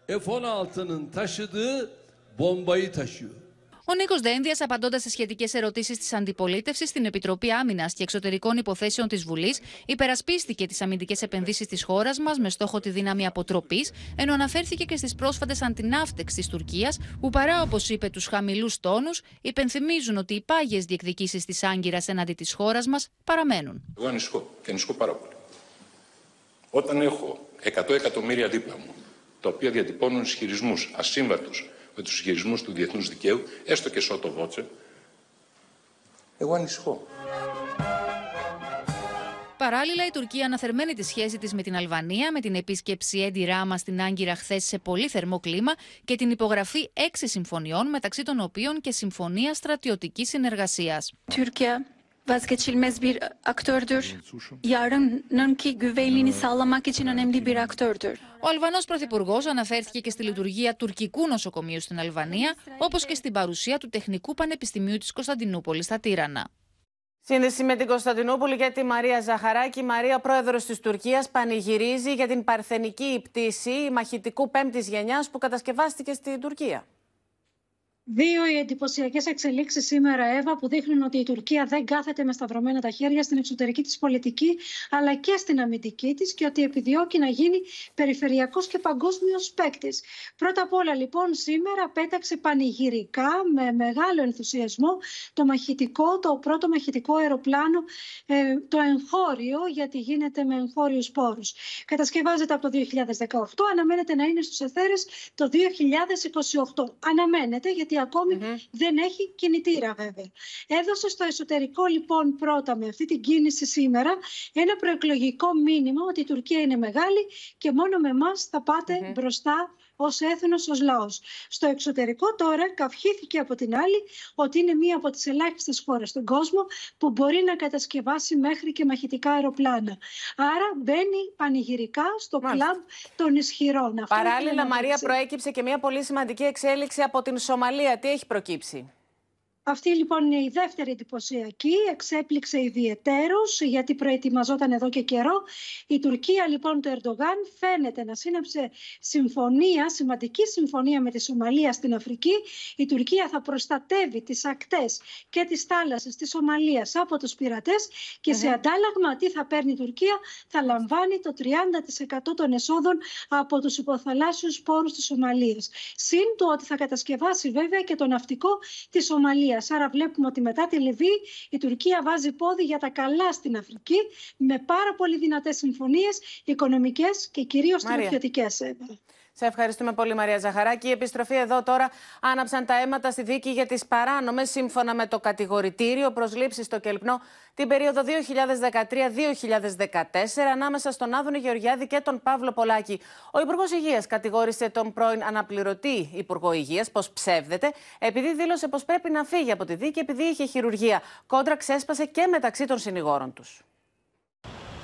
F-16'nın taşıdığı bombayı taşıyor. Ο Νίκος Δένδιας, απαντώντας σε σχετικές ερωτήσεις της αντιπολίτευσης στην Επιτροπή Άμυνας και Εξωτερικών Υποθέσεων της Βουλής, υπερασπίστηκε τις αμυντικές επενδύσεις της χώρας μας με στόχο τη δύναμη αποτροπής, ενώ αναφέρθηκε και στις πρόσφατες αντιναύτεξ της Τουρκίας, που παρά όπως είπε τους χαμηλούς τόνους, υπενθυμίζουν ότι οι πάγιες διεκδικήσεις της Άγκυρας εναντί της χώρας μας παραμένουν. Εγώ ανησυχώ και ανησυχώ πάρα πολύ. Όταν έχω 100 εκατομμύρια δίπλα μου, τα οποία διατυπώνουν ισχυρισμούς ασύμβατους με τους ισχυρισμούς του διεθνούς δικαίου, έστω και σώτο βότσε, εγώ ανησυχώ. Παράλληλα, η Τουρκία αναθερμαίνει τη σχέση της με την Αλβανία με την επίσκεψη Έντι Ράμα στην Άγκυρα χθες σε πολύ θερμό κλίμα και την υπογραφή έξι συμφωνιών, μεταξύ των οποίων και συμφωνία στρατιωτικής συνεργασίας. Türkiye vazgeçilmez bir aktördür. Yarınınki güvenliğini sağlamak için önemli bir aktördür. Ο Αλβανός Πρωθυπουργός αναφέρθηκε και στη λειτουργία τουρκικού νοσοκομείου στην Αλβανία, όπως και στην παρουσία του Τεχνικού Πανεπιστημίου της Κωνσταντινούπολης στα Τύρανα. Σύνδεση με την Κωνσταντινούπολη για τη Μαρία Ζαχαράκη. Η Μαρία, πρόεδρος της Τουρκίας, πανηγυρίζει για την παρθενική πτήση μαχητικού πέμπτης γενιάς που κατασκευάστηκε στην Τουρκία. Δύο οι εντυπωσιακές εξελίξεις σήμερα, Εύα, που δείχνουν ότι η Τουρκία δεν κάθεται με σταυρωμένα τα χέρια στην εξωτερική της πολιτική, αλλά και στην αμυντική της και ότι επιδιώκει να γίνει περιφερειακός και παγκόσμιος παίκτης. Πρώτα απ' όλα, λοιπόν, σήμερα πέταξε πανηγυρικά, με μεγάλο ενθουσιασμό, το μαχητικό, το πρώτο μαχητικό αεροπλάνο, ε, το εγχώριο, γιατί γίνεται με εγχώριους πόρους. Κατασκευάζεται από το 2018, αναμένεται να είναι στους εθέρες το 2028. Αναμένεται, γιατί ακομη δεν έχει κινητήρα βέβαια. Έδωσε στο εσωτερικό λοιπόν πρώτα με αυτή την κίνηση σήμερα ένα προεκλογικό μήνυμα ότι η Τουρκία είναι μεγάλη και μόνο με εμάς θα πάτε μπροστά ως έθνος, ως λαός. Στο εξωτερικό τώρα καυχήθηκε από την άλλη ότι είναι μία από τις ελάχιστες χώρες στον κόσμο που μπορεί να κατασκευάσει μέχρι και μαχητικά αεροπλάνα. Άρα μπαίνει πανηγυρικά στο κλαμπ των ισχυρών. Παράλληλα, Μαρία, προέκυψε και μία πολύ σημαντική εξέλιξη από την Σομαλία. Τι έχει προκύψει; Αυτή λοιπόν είναι η δεύτερη εντυπωσιακή, εξέπληξε ιδιαιτέρως γιατί προετοιμαζόταν εδώ και καιρό. Η Τουρκία λοιπόν του Ερντογάν φαίνεται να σύναψε συμφωνία, σημαντική συμφωνία με τη Σομαλία στην Αφρική. Η Τουρκία θα προστατεύει τις ακτές και τις θάλασσες της Σομαλίας από τους πειρατές και σε αντάλλαγμα τι θα παίρνει η Τουρκία θα λαμβάνει το 30% των εσόδων από τους υποθαλάσσιους πόρους της Σομαλίας. Συν το ότι θα κατασκευάσει βέβαια και το ναυτικό της Σομαλίας. Άρα βλέπουμε ότι μετά τη Λιβύη η Τουρκία βάζει πόδι για τα καλά στην Αφρική με πάρα πολύ δυνατές συμφωνίες οικονομικές και κυρίως στρατιωτικές. Σε ευχαριστούμε πολύ, Μαρία Ζαχαράκη. Η επιστροφή εδώ τώρα άναψαν τα αίματα στη δίκη για τις παράνομες, σύμφωνα με το κατηγορητήριο, προσλήψεις στο Κελπνό την περίοδο 2013-2014 ανάμεσα στον Άδωνη Γεωργιάδη και τον Παύλο Πολάκη. Ο Υπουργός Υγείας κατηγόρησε τον πρώην αναπληρωτή Υπουργό Υγείας πως ψεύδεται, επειδή δήλωσε πως πρέπει να φύγει από τη δίκη επειδή είχε χειρουργία. Κόντρα ξέσπασε και μεταξύ των συνηγόρων τους.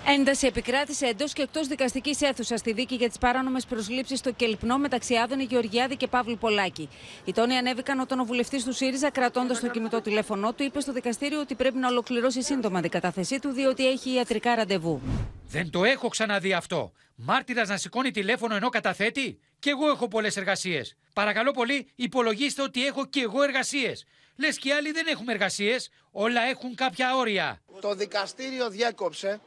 Ένταση επικράτησε εντός και εκτός δικαστικής αίθουσας στη δίκη για τις παράνομες προσλήψεις στο Κελπνό μεταξύ Άδωνη Γεωργιάδη και Παύλου Πολάκη. Οι τόνοι ανέβηκαν όταν ο βουλευτής του ΣΥΡΙΖΑ, κρατώντας το κινητό τηλέφωνό του, είπε στο δικαστήριο ότι πρέπει να ολοκληρώσει σύντομα την κατάθεσή του, διότι έχει ιατρικά ραντεβού. Δεν το έχω ξαναδεί αυτό. Μάρτυρας να σηκώνει τηλέφωνο ενώ καταθέτει; Κι εγώ έχω πολλές εργασίες. Παρακαλώ πολύ, υπολογίστε ότι έχω κι εγώ εργασίες. Λες και άλλοι δεν έχουμε εργασίες. Όλα έχουν κάποια όρια. Το δικαστήριο διέκοψε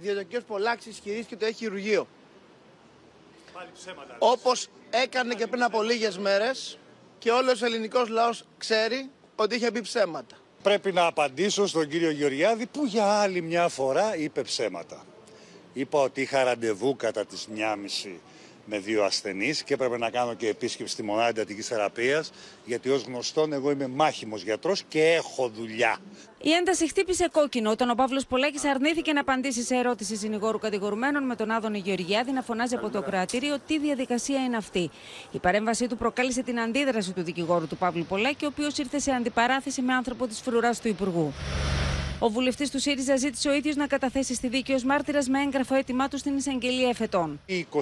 διότι ο κ. Πολάκης ισχυρίστηκε ότι έχει χειρουργείο. Όπως έκανε και πριν από λίγες μέρες και όλος ο ελληνικός λαός ξέρει ότι είχε πει ψέματα. Πρέπει να απαντήσω στον κύριο Γεωργιάδη που για άλλη μια φορά είπε ψέματα. Είπα ότι είχα ραντεβού κατά τις 1.30 με δύο ασθενείς και έπρεπε να κάνω και επίσκεψη στη μονάδα εντατικής θεραπείας γιατί ως γνωστόν εγώ είμαι μάχημος γιατρός και έχω δουλειά. Η ένταση χτύπησε κόκκινο όταν ο Παύλος Πολάκης αρνήθηκε να απαντήσει σε ερώτηση συνηγόρου κατηγορουμένων με τον Άδωνη Γεωργιάδη να φωνάζει από το κρατήριο τι διαδικασία είναι αυτή. Η παρέμβασή του προκάλεσε την αντίδραση του δικηγόρου του Παύλου Πολάκη, ο οποίος ήρθε σε αντιπαράθεση με άνθρωπο της φρουράς του Υπουργού. Ο βουλευτής του ΣΥΡΙΖΑ ζήτησε ο ίδιος να καταθέσει στη δίκη ως μάρτυρας με έγγραφο έτοιμά του στην εισαγγελία εφετών. Οι 22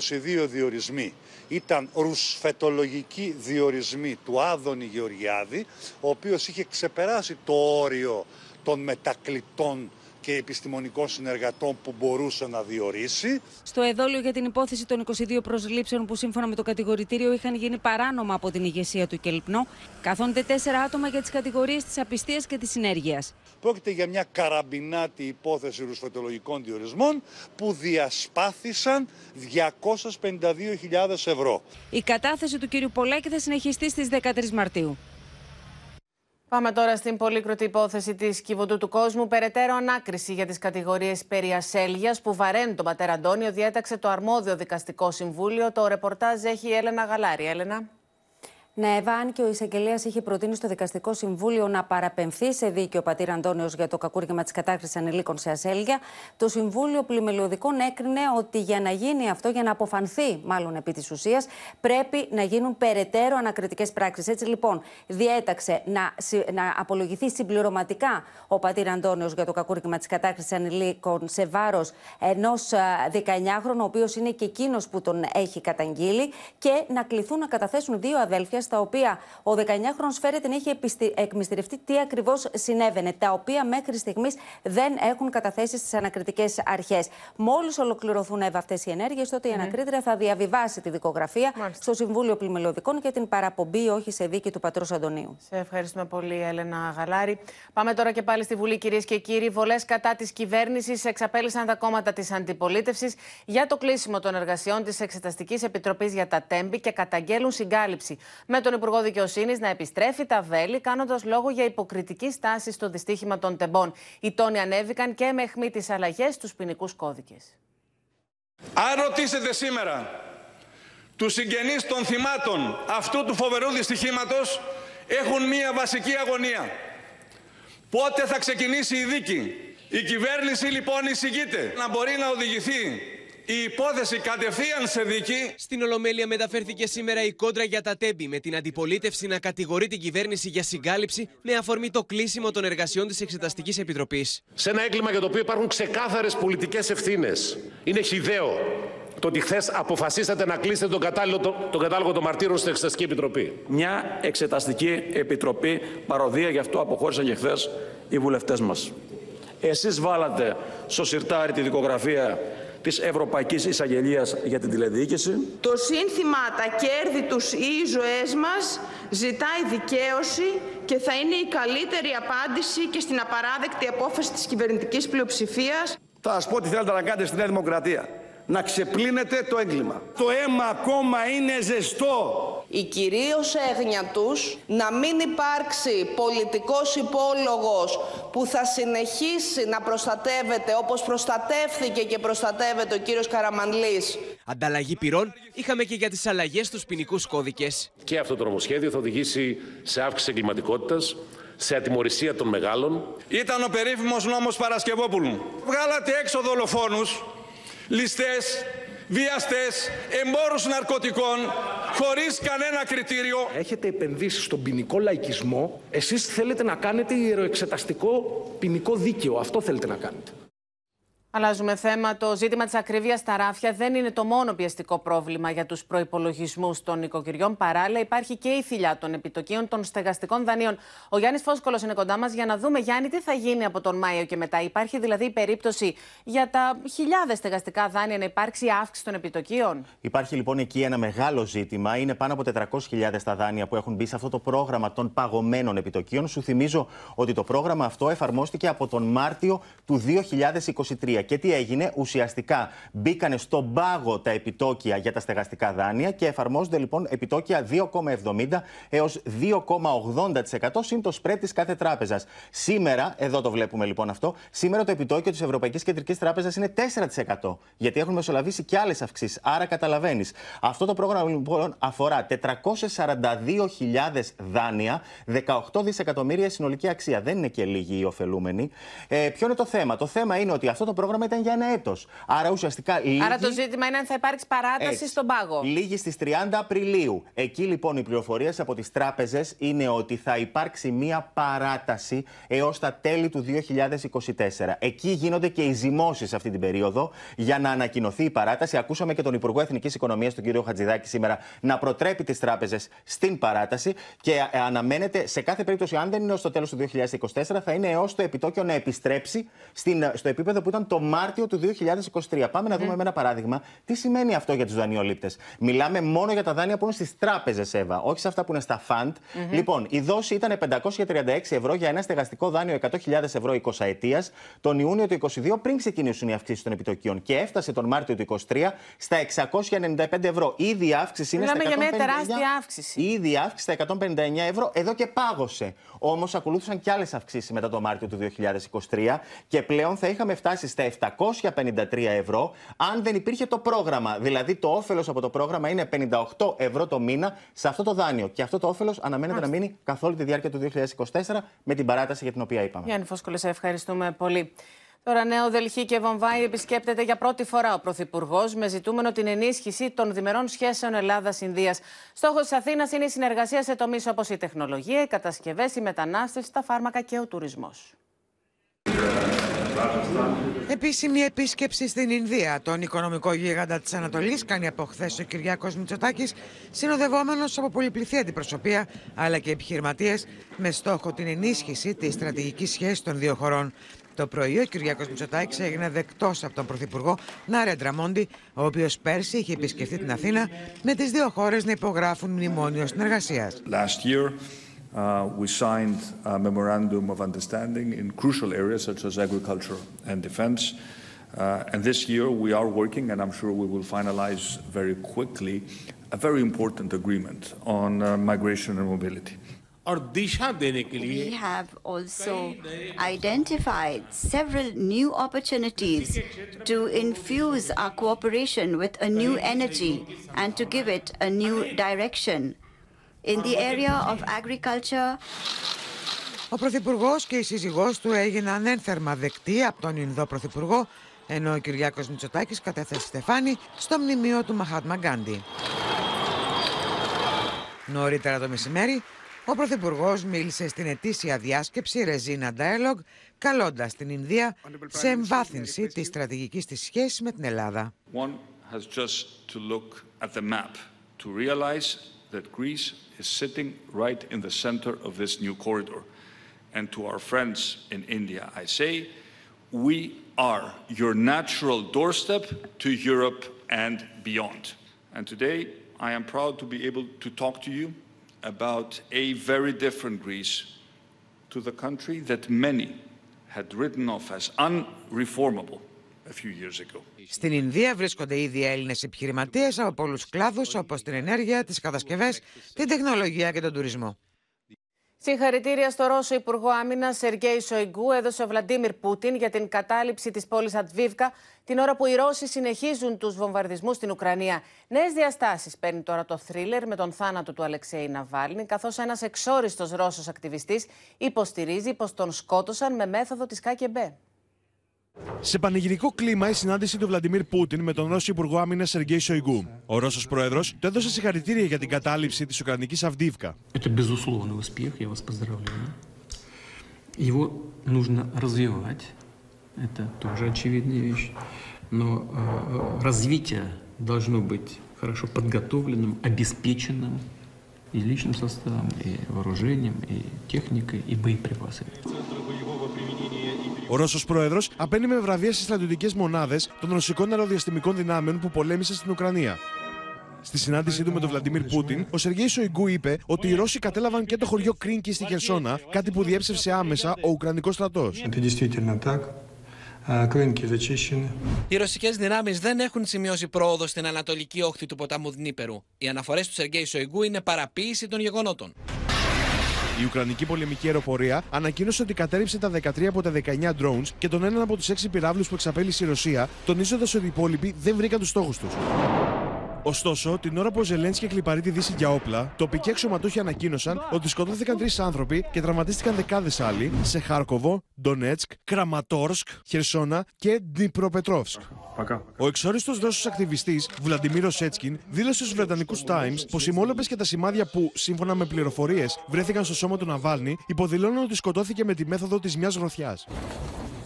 διορισμοί ήταν ρουσφετολογικοί διορισμοί του Άδωνη Γεωργιάδη, ο οποίος είχε ξεπεράσει το όριο των μετακλητών και επιστημονικών συνεργατών που μπορούσε να διορίσει. Στο εδόλιο για την υπόθεση των 22 προσλήψεων που σύμφωνα με το κατηγορητήριο είχαν γίνει παράνομα από την ηγεσία του Κελπνό, καθόνται τέσσερα άτομα για τις κατηγορίες της απιστίας και της συνέργειας. Πρόκειται για μια καραμπινάτη υπόθεση ρουσφετολογικών διορισμών που διασπάθησαν 252.000 ευρώ. Η κατάθεση του κ. Πολάκη θα συνεχιστεί στις 13 Μαρτίου. Πάμε τώρα στην πολύκροτη υπόθεση της Κιβωτού του Κόσμου. Περαιτέρω ανάκριση για τις κατηγορίες περί ασέλγειας που βαραίνουν τον πατέρα Αντώνιο διέταξε το αρμόδιο δικαστικό συμβούλιο. Το ρεπορτάζ έχει η Έλενα Γαλάρη. Έλενα. Ναι, Εύα, αν και ο εισαγγελέας είχε προτείνει στο Δικαστικό Συμβούλιο να παραπεμφθεί σε δίκαιο πατήρα Αντώνιος για το κακούργημα της κατάκριση ανηλίκων σε ασέλγεια, το Συμβούλιο Πλημελιωδικών έκρινε ότι για να γίνει αυτό, για να αποφανθεί μάλλον επί της ουσίας, πρέπει να γίνουν περαιτέρω ανακριτικές πράξεις. Έτσι λοιπόν, διέταξε να, να απολογηθεί συμπληρωματικά ο πατήρα Αντώνιος για το κακούργημα της κατάκριση ανηλίκων σε βάρος ενός 19χρονου, ο οποίος είναι και εκείνος που τον έχει καταγγείλει, και να κληθούν να καταθέσουν δύο αδέλφια στα οποία ο 19χρονο φέρεται να έχει επιστη... εκμυστηρευτεί τι ακριβώς συνέβαινε, τα οποία μέχρι στιγμής δεν έχουν καταθέσει στις ανακριτικές αρχές. Μόλις ολοκληρωθούν αυτές οι ενέργειες, τότε η ανακρίτρια θα διαβιβάσει τη δικογραφία στο Συμβούλιο Πλημελιωδικών για την παραπομπή όχι σε δίκη του πατρός Αντωνίου. Σε ευχαριστούμε πολύ, Έλενα Γαλάρη. Πάμε τώρα και πάλι στη Βουλή, κυρίες και κύριοι. Βολές κατά της κυβέρνησης εξαπέλυσαν τα κόμματα της αντιπολίτευσης για το κλείσιμο των εργασιών της Εξεταστικής Επιτροπής για τα Τέμπη και καταγγέλουν συγκάλυψη. Με τον Υπουργό Δικαιοσύνης να επιστρέφει τα βέλη, κάνοντας λόγο για υποκριτική στάση στο δυστύχημα των τεμπών. Οι τόνοι ανέβηκαν και με αιχμή τις αλλαγές στους ποινικούς κώδικες. Αν ρωτήσετε σήμερα τους συγγενείς των θυμάτων αυτού του φοβερού δυστυχήματος έχουν μία βασική αγωνία. Πότε θα ξεκινήσει η δίκη; Η κυβέρνηση λοιπόν εισηγείται να μπορεί να οδηγηθεί η υπόθεση κατευθείαν σε δίκη. Στην Ολομέλεια μεταφέρθηκε σήμερα η κόντρα για τα τέμπη, με την αντιπολίτευση να κατηγορεί την κυβέρνηση για συγκάλυψη με αφορμή το κλείσιμο των εργασιών της Εξεταστικής Επιτροπής. Σε ένα έγκλημα για το οποίο υπάρχουν ξεκάθαρες πολιτικές ευθύνες. Είναι χιδαίο το ότι χθες αποφασίσατε να κλείσετε τον κατάλογο, τον κατάλογο των μαρτύρων στην Εξεταστική Επιτροπή. Μια Εξεταστική Επιτροπή παροδία, γι' αυτό αποχώρησαν και χθες οι βουλευτές μας. Εσείς βάλατε στο σιρτάρι τη δικογραφία της Ευρωπαϊκής Εισαγγελίας για την τηλεδιοίκηση. Το σύνθημα «Τα κέρδη τους ή οι ζωές μας» ζητάει δικαίωση και θα είναι η καλύτερη απάντηση και στην απαράδεκτη απόφαση της κυβερνητικής πλειοψηφίας. Θα σας πω τι θέλετε να κάνετε στη Νέα Δημοκρατία να ξεπλύνετε το έγκλημα. Το αίμα ακόμα είναι ζεστό. Η κυρίως έγνοια τους να μην υπάρξει πολιτικός υπόλογος που θα συνεχίσει να προστατεύεται όπως προστατεύθηκε και προστατεύεται ο κύριος Καραμανλής. Ανταλλαγή πυρών είχαμε και για τις αλλαγές στους ποινικούς κώδικες. Και αυτό το νομοσχέδιο θα οδηγήσει σε αύξηση εγκληματικότητας, σε ατιμορρησία των μεγάλων. Ήταν ο περίφημος νόμος Παρασκευόπουλου. Βγάλατε έξω δολοφόνους ληστές, βιαστές, εμπόρους ναρκωτικών, χωρίς κανένα κριτήριο. Έχετε επενδύσει στον ποινικό λαϊκισμό, εσείς θέλετε να κάνετε ιεροεξεταστικό ποινικό δίκαιο. Αυτό θέλετε να κάνετε. Αλλάζουμε θέμα. Το ζήτημα της ακρίβειας στα ράφια δεν είναι το μόνο πιεστικό πρόβλημα για τους προπολογισμού των οικοκυριών. Παράλληλα, υπάρχει και η θηλιά των επιτοκίων των στεγαστικών δανείων. Ο Γιάννης Φόσκολο είναι κοντά μας για να δούμε, Γιάννη, τι θα γίνει από τον Μάιο και μετά. Υπάρχει δηλαδή η περίπτωση για τα χιλιάδες στεγαστικά δάνεια να υπάρξει αύξηση των επιτοκίων; Υπάρχει λοιπόν εκεί ένα μεγάλο ζήτημα. Είναι πάνω από 400.000 τα δάνεια που έχουν μπει σε αυτό το πρόγραμμα των παγωμένων επιτοκίων. Σου θυμίζω ότι το πρόγραμμα αυτό εφαρμόστηκε από τον Μάρτιο του 2023. Και τι έγινε, ουσιαστικά μπήκανε στον πάγο τα επιτόκια για τα στεγαστικά δάνεια και εφαρμόζονται λοιπόν επιτόκια 2,70 έως 2,80% συν το σπρέτ της κάθε τράπεζας. Σήμερα, εδώ το βλέπουμε λοιπόν αυτό, σήμερα το επιτόκιο της Ευρωπαϊκής Κεντρικής Τράπεζας είναι 4% γιατί έχουν μεσολαβήσει και άλλες αυξήσεις. Άρα καταλαβαίνεις. Αυτό το πρόγραμμα λοιπόν αφορά 442.000 δάνεια, 18 δισεκατομμύρια συνολική αξία. Δεν είναι και λίγοι οι ωφελούμενοι. Ε, ποιο είναι το θέμα; Το θέμα είναι ότι αυτό το πρόγραμμα πρόγραμμα ήταν για ένα έτος. Άρα ουσιαστικά λύγει. Άρα το ζήτημα είναι αν θα υπάρξει παράταση Έτσι. στον πάγο. Λύγει στις 30 Απριλίου. Εκεί λοιπόν οι πληροφορίες από τις τράπεζες είναι ότι θα υπάρξει μία παράταση έως τα τέλη του 2024. Εκεί γίνονται και οι ζυμώσεις αυτή την περίοδο για να ανακοινωθεί η παράταση. Ακούσαμε και τον Υπουργό Εθνικής Οικονομίας, τον κύριο Χατζηδάκη, σήμερα να προτρέπει τις τράπεζες στην παράταση και ε, αναμένεται σε κάθε περίπτωση, αν δεν είναι ως το τέλος του 2024, θα είναι έως το επιτόκιο να επιστρέψει στην, στο επίπεδο που ήταν το Μάρτιο του 2023. Πάμε να δούμε με ένα παράδειγμα τι σημαίνει αυτό για τους δανειολήπτες; Μιλάμε μόνο για τα δάνεια που είναι στις τράπεζες, Εύα, όχι σε αυτά που είναι στα φαντ. Μμμ. Λοιπόν, η δόση ήταν 536 ευρώ για ένα στεγαστικό δάνειο 100.000 ευρώ 20 ετία τον Ιούνιο του 2022 πριν ξεκινήσουν οι αυξήσεις των επιτοκίων και έφτασε τον Μάρτιο του 2023 στα 695 ευρώ. Ήδη η αύξηση είναι Μιλάμε στα για 159. μια τεράστια αύξηση. Ήδη η αύξηση στα 159 ευρώ εδώ και πάγωσε. Όμως ακολούθησαν και άλλες αυξήσεις μετά το Μάρτιο του 2023 και πλέον θα είχαμε φτάσει στα 753 ευρώ αν δεν υπήρχε το πρόγραμμα. Δηλαδή το όφελο από το πρόγραμμα είναι 58 ευρώ το μήνα σε αυτό το δάνειο. Και αυτό το όφελο αναμένεται να μείνει καθ' όλη τη διάρκεια του 2024 με την παράταση για την οποία είπαμε. Γιάννη Φόσκολε, σε ευχαριστούμε πολύ. Τώρα, Νέο Δελχή και Βομβάη επισκέπτεται για πρώτη φορά ο Πρωθυπουργό με ζητούμενο την ενίσχυση των διμερών σχέσεων Ελλάδα-Ινδία. Στόχο τη Αθήνα είναι η συνεργασία σε τομεί όπω η τεχνολογία, οι κατασκευέ, η μετανάστευση, τα φάρμακα και ο τουρισμό. Επίσημη επίσκεψη στην Ινδία. Τον οικονομικό γίγαντα της Ανατολής κάνει από χθες ο Κυριάκος Μητσοτάκης, συνοδευόμενος από πολυπληθή αντιπροσωπεία αλλά και επιχειρηματίες, με στόχο την ενίσχυση της στρατηγικής σχέσης των δύο χωρών. Το πρωί ο Κυριάκος Μητσοτάκης έγινε δεκτός από τον Πρωθυπουργό Νάρεντρα Μόντι, ο οποίος πέρσι είχε επισκεφθεί την Αθήνα με τις δύο χώρες να υπογράφουν μνημόνιο συνεργασίας. Uh, we signed a memorandum of understanding in crucial areas such as agriculture and defense. Uh, and this year we are working, and I'm sure we will finalize very quickly, a very important agreement on uh, migration and mobility. We have also identified several new opportunities to infuse our cooperation with a new energy and to give it a new direction. In the area of agriculture, Ο Πρωθυπουργός και η σύζυγός του έγιναν ένθερμα δεκτοί από τον Ινδό Πρωθυπουργό, ενώ ο Κυριάκος Μητσοτάκης κατέθεσε στεφάνι στο μνημείο του Μαχάτμα Γκάντι. Νωρίτερα το μεσημέρι, ο Πρωθυπουργός μίλησε στην ετήσια διάσκεψη Ρεζίνα Dialogue, καλώντας την Ινδία σε εμβάθυνση της στρατηγικής της σχέσης με την Ελλάδα. One has just to look at the map to realize that Greece is sitting right in the center of this new corridor. And to our friends in India, I say, we are your natural doorstep to Europe and beyond. And today, I am proud to be able to talk to you about a very different Greece to the country that many had written off as unreformable a few years ago. Στην Ινδία βρίσκονται ήδη Έλληνες επιχειρηματίες από πολλούς κλάδους όπως την ενέργεια, τις κατασκευές, την τεχνολογία και τον τουρισμό. Συγχαρητήρια στο Ρώσο Υπουργό Άμυνας Σεργέη Σοϊγκού έδωσε ο Βλαντίμιρ Πούτιν για την κατάληψη της πόλης Ατβίβκα την ώρα που οι Ρώσοι συνεχίζουν τους βομβαρδισμούς στην Ουκρανία. Νέες διαστάσεις παίρνει τώρα το θρίλερ με τον θάνατο του Αλεξέη Ναβάλνη, καθώς ένας εξόριστος Ρώσος ακτιβιστής υποστηρίζει πως τον σκότωσαν με μέθοδο της ΚΑΚΕΜΠΕ. Σε πανηγυρικό κλίμα η συνάντηση του Βλαντιμίρ Πούτιν με τον Ρώσο Υπουργό Άμυνα Σεργέη Σοϊγκού. Ο Ρώσο Πρόεδρο του έδωσε συγχαρητήρια για την κατάληψη τη Ουκρανική Αυδίβκα. Это безусловный успех, я вас поздравляю. Его нужно развивать, это тоже очевидная вещь, но э, развитие должно быть хорошо подготовленным, обеспеченным и личным составом, и вооружением, и техникой, и боеприпасами. Ο Ρώσος Πρόεδρος απένει με βραβεία στις στρατιωτικές μονάδες των ρωσικών αεροδιαστημικών δυνάμεων που πολέμησαν στην Ουκρανία. Στη συνάντησή του με τον Βλαντιμίρ Πούτιν, ο Σεργέη Σοϊγκού είπε ότι οι Ρώσοι κατέλαβαν και το χωριό Κρίνκι στη Χερσόνα, κάτι που διέψευσε άμεσα ο Ουκρανικός στρατός. Οι ρωσικές δυνάμεις δεν έχουν σημειώσει πρόοδο στην ανατολική όχθη του ποταμού Δνήπερου. Οι αναφορές του Σεργέη Σοϊγκού είναι παραποίηση των γεγονότων. Η Ουκρανική πολεμική αεροπορία ανακοίνωσε ότι κατέριψε τα 13 από τα 19 drones και τον έναν από τους 6 πυράβλους που εξαπέλυσε η Ρωσία, τονίζοντας ότι οι υπόλοιποι δεν βρήκαν τους στόχους τους. Ωστόσο, την ώρα που ο Ζελένσκι κλιπαρεί τη Δύση για όπλα, τοπικοί αξιωματούχοι ανακοίνωσαν ότι σκοτώθηκαν τρεις άνθρωποι και τραυματίστηκαν δεκάδες άλλοι σε Χάρκοβο, Ντονέτσκ, Κραματόρσκ, Χερσόνα και Ντνιπροπετρόφσκ. Ο εξόριστος Ρώσος ακτιβιστής Βλαντιμίρο Σέτσκιν δήλωσε στους Βρετανικούς Times πως οι μόλοπες και τα σημάδια που, σύμφωνα με πληροφορίες, βρέθηκαν στο σώμα του Ναβάλνη υποδηλώνουν ότι σκοτώθηκε με τη μέθοδο της μιας γροθιάς.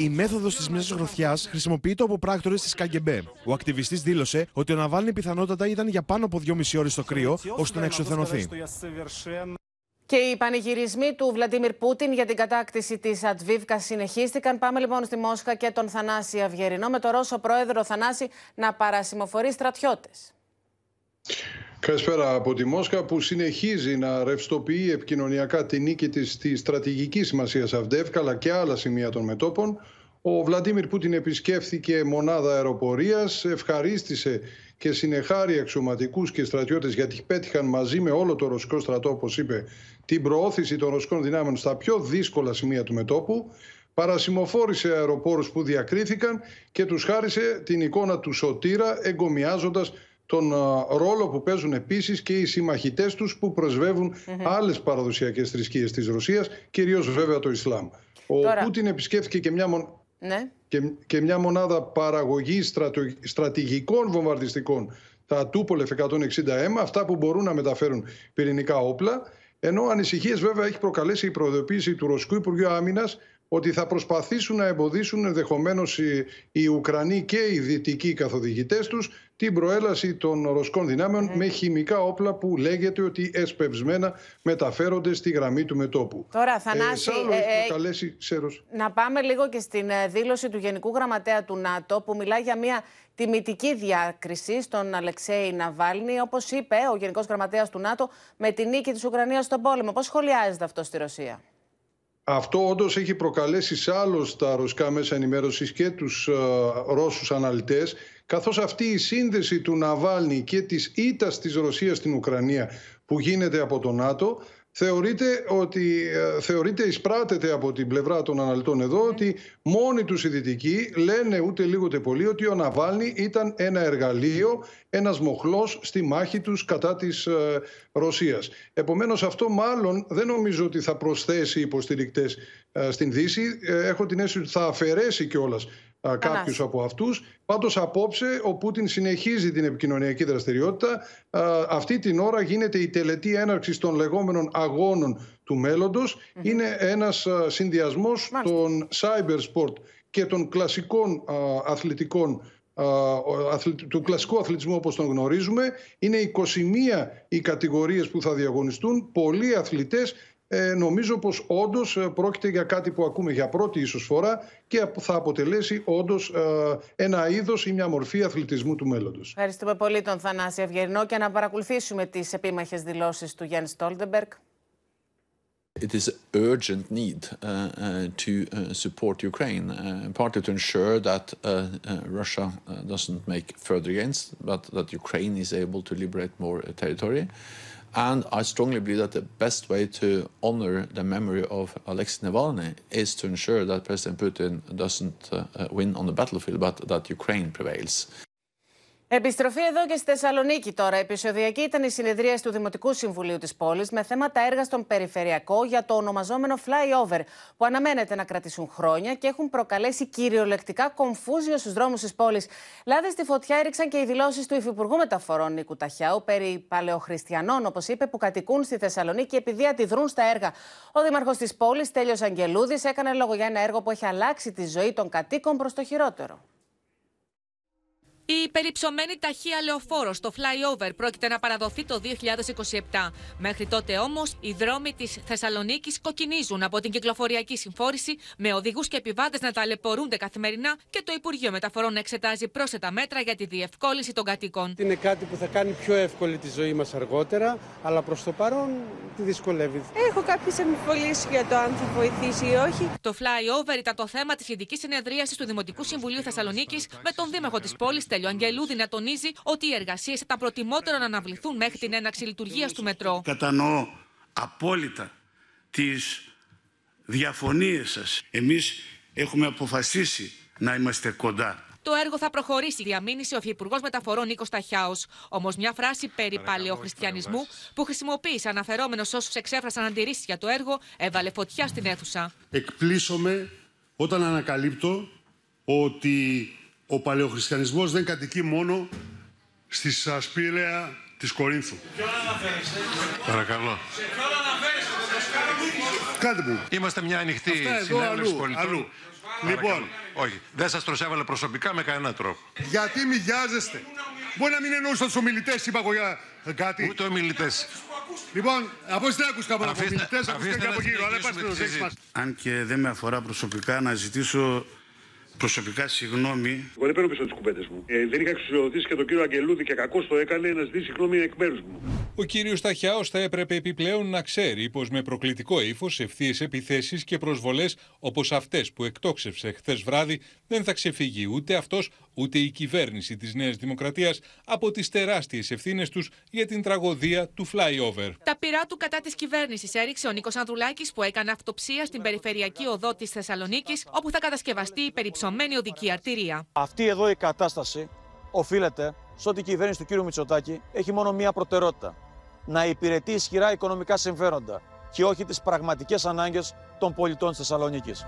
Η μέθοδος της μια γροθιάς χρησιμοποιείται από πράκτορες της ΚΑΓΚΕΜΠΕ. Ο ακτιβιστής δήλωσε ότι ο Ναβάλνη πιθανότατα ήταν για πάνω από 2,5 ώρες στο κρύο ώστε να εξουθενωθεί. Και οι πανηγυρισμοί του Βλαντίμιρ Πούτιν για την κατάκτηση της Ατβίβκα συνεχίστηκαν. Πάμε λοιπόν στη Μόσχα και τον Θανάση Αυγερινό με τον Ρώσο πρόεδρο Θανάση να παρασημοφορεί στρατιώτες. Καλησπέρα από τη Μόσχα που συνεχίζει να ρευστοποιεί επικοινωνιακά τη νίκη της στη στρατηγική σημασία Αυδεύκα αλλά και άλλα σημεία των μετόπων. Ο Βλαντίμιρ Πούτιν επισκέφθηκε μονάδα αεροπορίας, ευχαρίστησε και συνεχάρει αξιωματικούς και στρατιώτες γιατί πέτυχαν μαζί με όλο το ρωσικό στρατό, όπως είπε, την προώθηση των ρωσικών δυνάμεων στα πιο δύσκολα σημεία του μετόπου. Παρασημοφόρησε αεροπόρους που διακρίθηκαν και τους χάρισε την εικόνα του σωτήρα εγκομιάζοντας τον ρόλο που παίζουν επίσης και οι συμμαχητές τους που προσβεύουν mm-hmm. άλλες παραδοσιακές θρησκείες της Ρωσίας, κυρίως βέβαια το Ισλάμ. Ο Τώρα... Πούτιν επισκέφθηκε και μια, μον... ναι. και, και μια μονάδα παραγωγής στρατο... στρατηγικών βομβαρδιστικών, τα Τούπολεφ 160M, αυτά που μπορούν να μεταφέρουν πυρηνικά όπλα, ενώ ανησυχίες βέβαια έχει προκαλέσει η προειδοποίηση του Ρωσικού Υπουργείου Άμυνας ότι θα προσπαθήσουν να εμποδίσουν ενδεχομένως οι, οι Ουκρανοί και οι δυτικοί καθοδηγητές τους την προέλαση των ρωσικών δυνάμεων με χημικά όπλα που λέγεται ότι εσπευσμένα μεταφέρονται στη γραμμή του μετόπου. Τώρα, Θανάση, ε, ε, προκαλέσει, να πάμε λίγο και στην δήλωση του Γενικού Γραμματέα του ΝΑΤΟ που μιλάει για μια τιμητική διάκριση στον Αλεξέη Ναβάλνη, όπως είπε ο Γενικός Γραμματέας του ΝΑΤΟ, με τη νίκη της Ουκρανίας στον πόλεμο. Πώς σχολιάζεται αυτό στη Ρωσία; Αυτό όντως έχει προκαλέσει σε άλλους τα ρωσικά μέσα ενημέρωσης και τους uh, Ρώσους αναλυτές, καθώς αυτή η σύνδεση του Ναβάλνη και της ήττας της Ρωσίας στην Ουκρανία που γίνεται από το ΝΑΤΟ θεωρείται ότι ε, θεωρείται εισπράτεται από την πλευρά των αναλυτών εδώ ότι μόνοι τους οι δυτικοί λένε ούτε λίγο ούτε πολύ ότι ο Ναβάλνη ήταν ένα εργαλείο, ένας μοχλός στη μάχη τους κατά της ε, Ρωσίας. Επομένως αυτό μάλλον δεν νομίζω ότι θα προσθέσει υποστηρικτές ε, στην Δύση. έχω την αίσθηση ότι θα αφαιρέσει κιόλας κάποιους από αυτούς. Πάντως, απόψε ο Πούτιν συνεχίζει την επικοινωνιακή δραστηριότητα. Αυτή την ώρα γίνεται η τελετή έναρξης των λεγόμενων αγώνων του μέλλοντος. Είναι ένας συνδυασμός των cyber sport και των κλασικών αθλητικών του κλασικού αθλητισμού όπως τον γνωρίζουμε. Είναι 21 οι κατηγορίες που θα διαγωνιστούν. Πολλοί αθλητές ε, νομίζω πως όντως ε, πρόκειται για κάτι που ακούμε για πρώτη ίσως φορά και θα αποτελέσει όντως ε, ένα είδος ή μια μορφή αθλητισμού του μέλλοντος. Ευχαριστούμε πολύ τον Θανάση Ευγερνό και να παρακολουθήσουμε τις επίμαχες δηλώσεις του Γιάννη Στόλτεμπεργκ. It is an urgent need uh, uh, to uh, support Ukraine, uh, partly to ensure that uh, uh, Russia doesn't make further gains, but that Ukraine is able to liberate more territory. And I strongly believe that the best way to honor the memory of Alexei Navalny is to ensure that President Putin doesn't uh, win on the battlefield, but that Ukraine prevails. Επιστροφή εδώ και στη Θεσσαλονίκη τώρα. Επισοδιακή ήταν η συνεδρία του Δημοτικού Συμβουλίου της πόλης με θέματα έργα στον περιφερειακό για το ονομαζόμενο flyover, που αναμένεται να κρατήσουν χρόνια και έχουν προκαλέσει κυριολεκτικά κομφούζιο στους δρόμους της πόλης. Λάδι στη φωτιά έριξαν και οι δηλώσεις του Υφυπουργού Μεταφορών Νίκου Ταχιάου περί παλαιοχριστιανών, όπως είπε, που κατοικούν στη Θεσσαλονίκη επειδή αντιδρούν στα έργα. Ο Δήμαρχος της πόλης, Τέλειο Αγγελούδης, έκανε λόγο για ένα έργο που έχει αλλάξει τη ζωή των κατοίκων προς το χειρότερο. Η περιψωμένη ταχεία λεωφόρος στο flyover πρόκειται να παραδοθεί το 2027. Μέχρι τότε όμως, οι δρόμοι της Θεσσαλονίκης κοκκινίζουν από την κυκλοφοριακή συμφόρηση, με οδηγούς και επιβάτες να ταλαιπωρούνται καθημερινά και το Υπουργείο Μεταφορών να εξετάζει πρόσθετα μέτρα για τη διευκόλυνση των κατοίκων. Είναι κάτι που θα κάνει πιο εύκολη τη ζωή μας αργότερα, αλλά προς το παρόν τη δυσκολεύει. Έχω κάποιες αμφιβολίες για το αν θα βοηθήσει ή όχι. Το flyover ήταν το θέμα της ειδικής συνεδρίασης του Δημοτικού Συμβουλίου Θεσσαλονίκης με τον Δήμαρχο της πόλης Στέλιο Αγγελούδη να τονίζει ότι οι εργασίες ήταν προτιμότερο να αναβληθούν μέχρι την έναξη λειτουργίας του μετρό. Κατανοώ απόλυτα τις διαφωνίες σας. Εμείς έχουμε αποφασίσει να είμαστε κοντά. Το έργο θα προχωρήσει, διαμήνυσε ο Υφυπουργός Μεταφορών Νίκος Ταχιάος. Όμως, μια φράση περί παλαιοχριστιανισμού που χρησιμοποίησε αναφερόμενος όσους εξέφρασαν αντιρρήσεις για το έργο έβαλε φωτιά στην αίθουσα. Εκπλήσωμαι όταν ανακαλύπτω ότι ο παλαιοχριστιανισμός δεν κατοικεί μόνο στη Σασπίλαια της Κορίνθου. Ποιο αναφέρεστε. Παρακαλώ. Σε ποιο αναφέρεστε. Κάντε μου. Είμαστε μια ανοιχτή συνέλευση πολιτών. Αλλού. Λοιπόν, όχι, δεν σας προσέβαλε προσωπικά με κανένα τρόπο. Γιατί μοιάζεστε. Μπορεί να μην εννοούσα τους ομιλητές, είπα εγώ για κάτι. Ούτε ομιλητές. Λοιπόν, από δεν άκουσα από ομιλητές, ακούστηκαν και από γύρω. Αλλά Αν και δεν με αφορά προσωπικά, να ζητήσω προσωπικά συγγνώμη. Εγώ δεν παίρνω πίσω τις κουβέντες μου. Ε, δεν είχα εξουσιοδοτήσει και τον κύριο Αγγελούδη και κακό το έκανε να ζητήσει συγγνώμη εκ μέρους μου. Ο κύριος Ταχιάο θα έπρεπε επιπλέον να ξέρει πως με προκλητικό ύφος, ευθείε επιθέσεις και προσβολές όπως αυτές που εκτόξευσε χθες βράδυ δεν θα ξεφύγει ούτε αυτός ούτε η κυβέρνηση της Νέας Δημοκρατίας από τις τεράστιες ευθύνες τους για την τραγωδία του flyover. Τα πειρά του κατά της κυβέρνησης έριξε ο Νίκος Ανδρουλάκης που έκανε αυτοψία στην περιφερειακή οδό της Θεσσαλονίκης, όπου θα κατασκευαστεί η περιψωμένη οδική αρτηρία. Αυτή εδώ η κατάσταση οφείλεται σε ότι η κυβέρνηση του κ. Μητσοτάκη έχει μόνο μία προτεραιότητα. Να υπηρετεί ισχυρά οικονομικά συμφέροντα και όχι τις πραγματικές ανάγκες των πολιτών της Θεσσαλονίκης.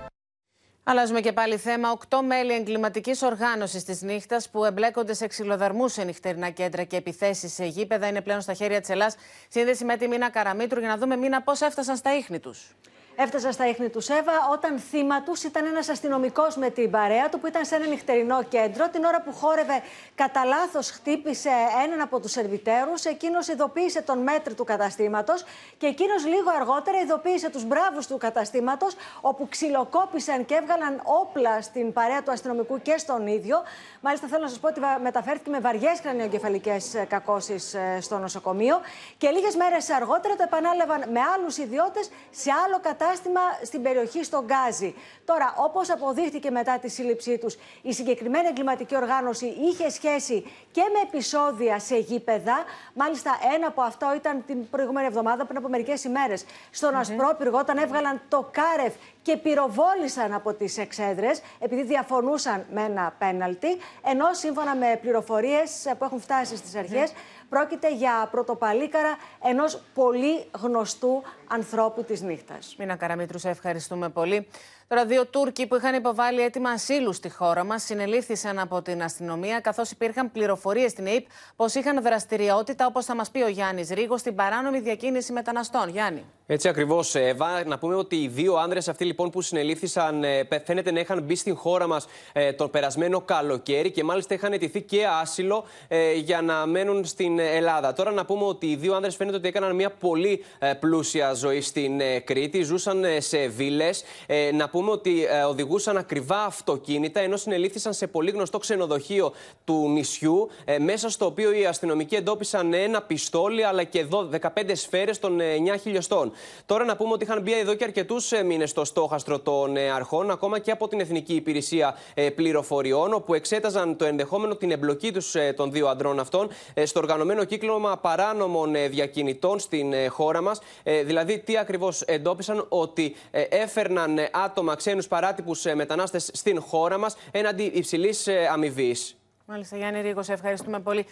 Αλλάζουμε και πάλι θέμα. Οκτώ μέλη εγκληματικής οργάνωσης της νύχτας που εμπλέκονται σε ξυλοδαρμούς σε νυχτερινά κέντρα και επιθέσεις σε γήπεδα είναι πλέον στα χέρια της Ελλάδα. Σύνδεση με τη Μίνα Καραμίτρου για να δούμε Μίνα πώς έφτασαν στα ίχνη τους. Έφτασαν στα ίχνη του Σέβα όταν θύμα τους ήταν ένας αστυνομικός με την παρέα του που ήταν σε ένα νυχτερινό κέντρο. Την ώρα που χόρευε, κατά λάθος χτύπησε έναν από τους σερβιτέρους. Εκείνος ειδοποίησε τον μέτρη του καταστήματος και εκείνος λίγο αργότερα ειδοποίησε τους μπράβους του καταστήματος, όπου ξυλοκόπησαν και έβγαλαν όπλα στην παρέα του αστυνομικού και στον ίδιο. Μάλιστα, θέλω να σας πω ότι μεταφέρθηκε με βαριές κρανιογκεφαλικέ ε, κακώσεις ε, στο νοσοκομείο. Και λίγες μέρες αργότερα το επανάλαβαν με άλλους ιδιώτες σε άλλο κατάστημα κατάστημα στην περιοχή στο Γκάζι. Τώρα, όπως αποδείχτηκε μετά τη σύλληψή τους, η συγκεκριμένη εγκληματική οργάνωση είχε σχέση και με επεισόδια σε γήπεδα. Μάλιστα, ένα από αυτό ήταν την προηγούμενη εβδομάδα, πριν από μερικές ημέρες, στον mm -hmm. Ασπρόπυργο, όταν έβγαλαν το Κάρεφ και πυροβόλησαν από τις εξέδρες, επειδή διαφωνούσαν με ένα πέναλτι. Ενώ σύμφωνα με πληροφορίες που έχουν φτάσει στις αρχές, πρόκειται για πρωτοπαλίκαρα ενός πολύ γνωστού ανθρώπου της νύχτας. Μίνα Καραμίτρου, σε ευχαριστούμε πολύ. Τώρα, δύο Τούρκοι που είχαν υποβάλει έτοιμα ασύλου στη χώρα μας συνελήφθησαν από την αστυνομία, καθώς υπήρχαν πληροφορίες στην ΑΕΠ πως είχαν δραστηριότητα, όπως θα μας πει ο Γιάννης Ρίγος, στην παράνομη διακίνηση μεταναστών. Γιάννη. Έτσι ακριβώς, Εύα. Να πούμε ότι οι δύο άνδρες αυτοί λοιπόν που συνελήφθησαν ε, φαίνεται να είχαν μπει στην χώρα μας ε, τον περασμένο καλοκαίρι και μάλιστα είχαν αιτηθεί και άσυλο ε, για να μένουν στην Ελλάδα. Τώρα να πούμε ότι οι δύο άνδρες φαίνεται ότι έκαναν μια πολύ πλούσια ζωή στην Κρήτη. Ζούσαν σε βίλες. Να πούμε ότι ε, οδηγούσαν ακριβά αυτοκίνητα, ενώ συνελήφθησαν σε πολύ γνωστό ξενοδοχείο του νησιού, ε, μέσα στο οποίο οι αστυνομικοί εντόπισαν ένα πιστόλι αλλά και εδώ 15 σφαίρες των 9 ε, χιλιοστών. Τώρα να πούμε ότι είχαν μπει εδώ και αρκετούς μήνες στο στόχαστρο των αρχών, ακόμα και από την Εθνική Υπηρεσία Πληροφοριών, όπου εξέταζαν το ενδεχόμενο την εμπλοκή τους των δύο αντρών αυτών στο οργανωμένο κύκλωμα παράνομων διακινητών στην χώρα μας. Δηλαδή, τι ακριβώς εντόπισαν, ότι έφερναν άτομα άτομα, ξένους παράτυπους ε, μετανάστες στην χώρα μας έναντι υψηλής ε, αμοιβής. Μάλιστα, Γιάννη Ρίγος, ευχαριστούμε πολύ.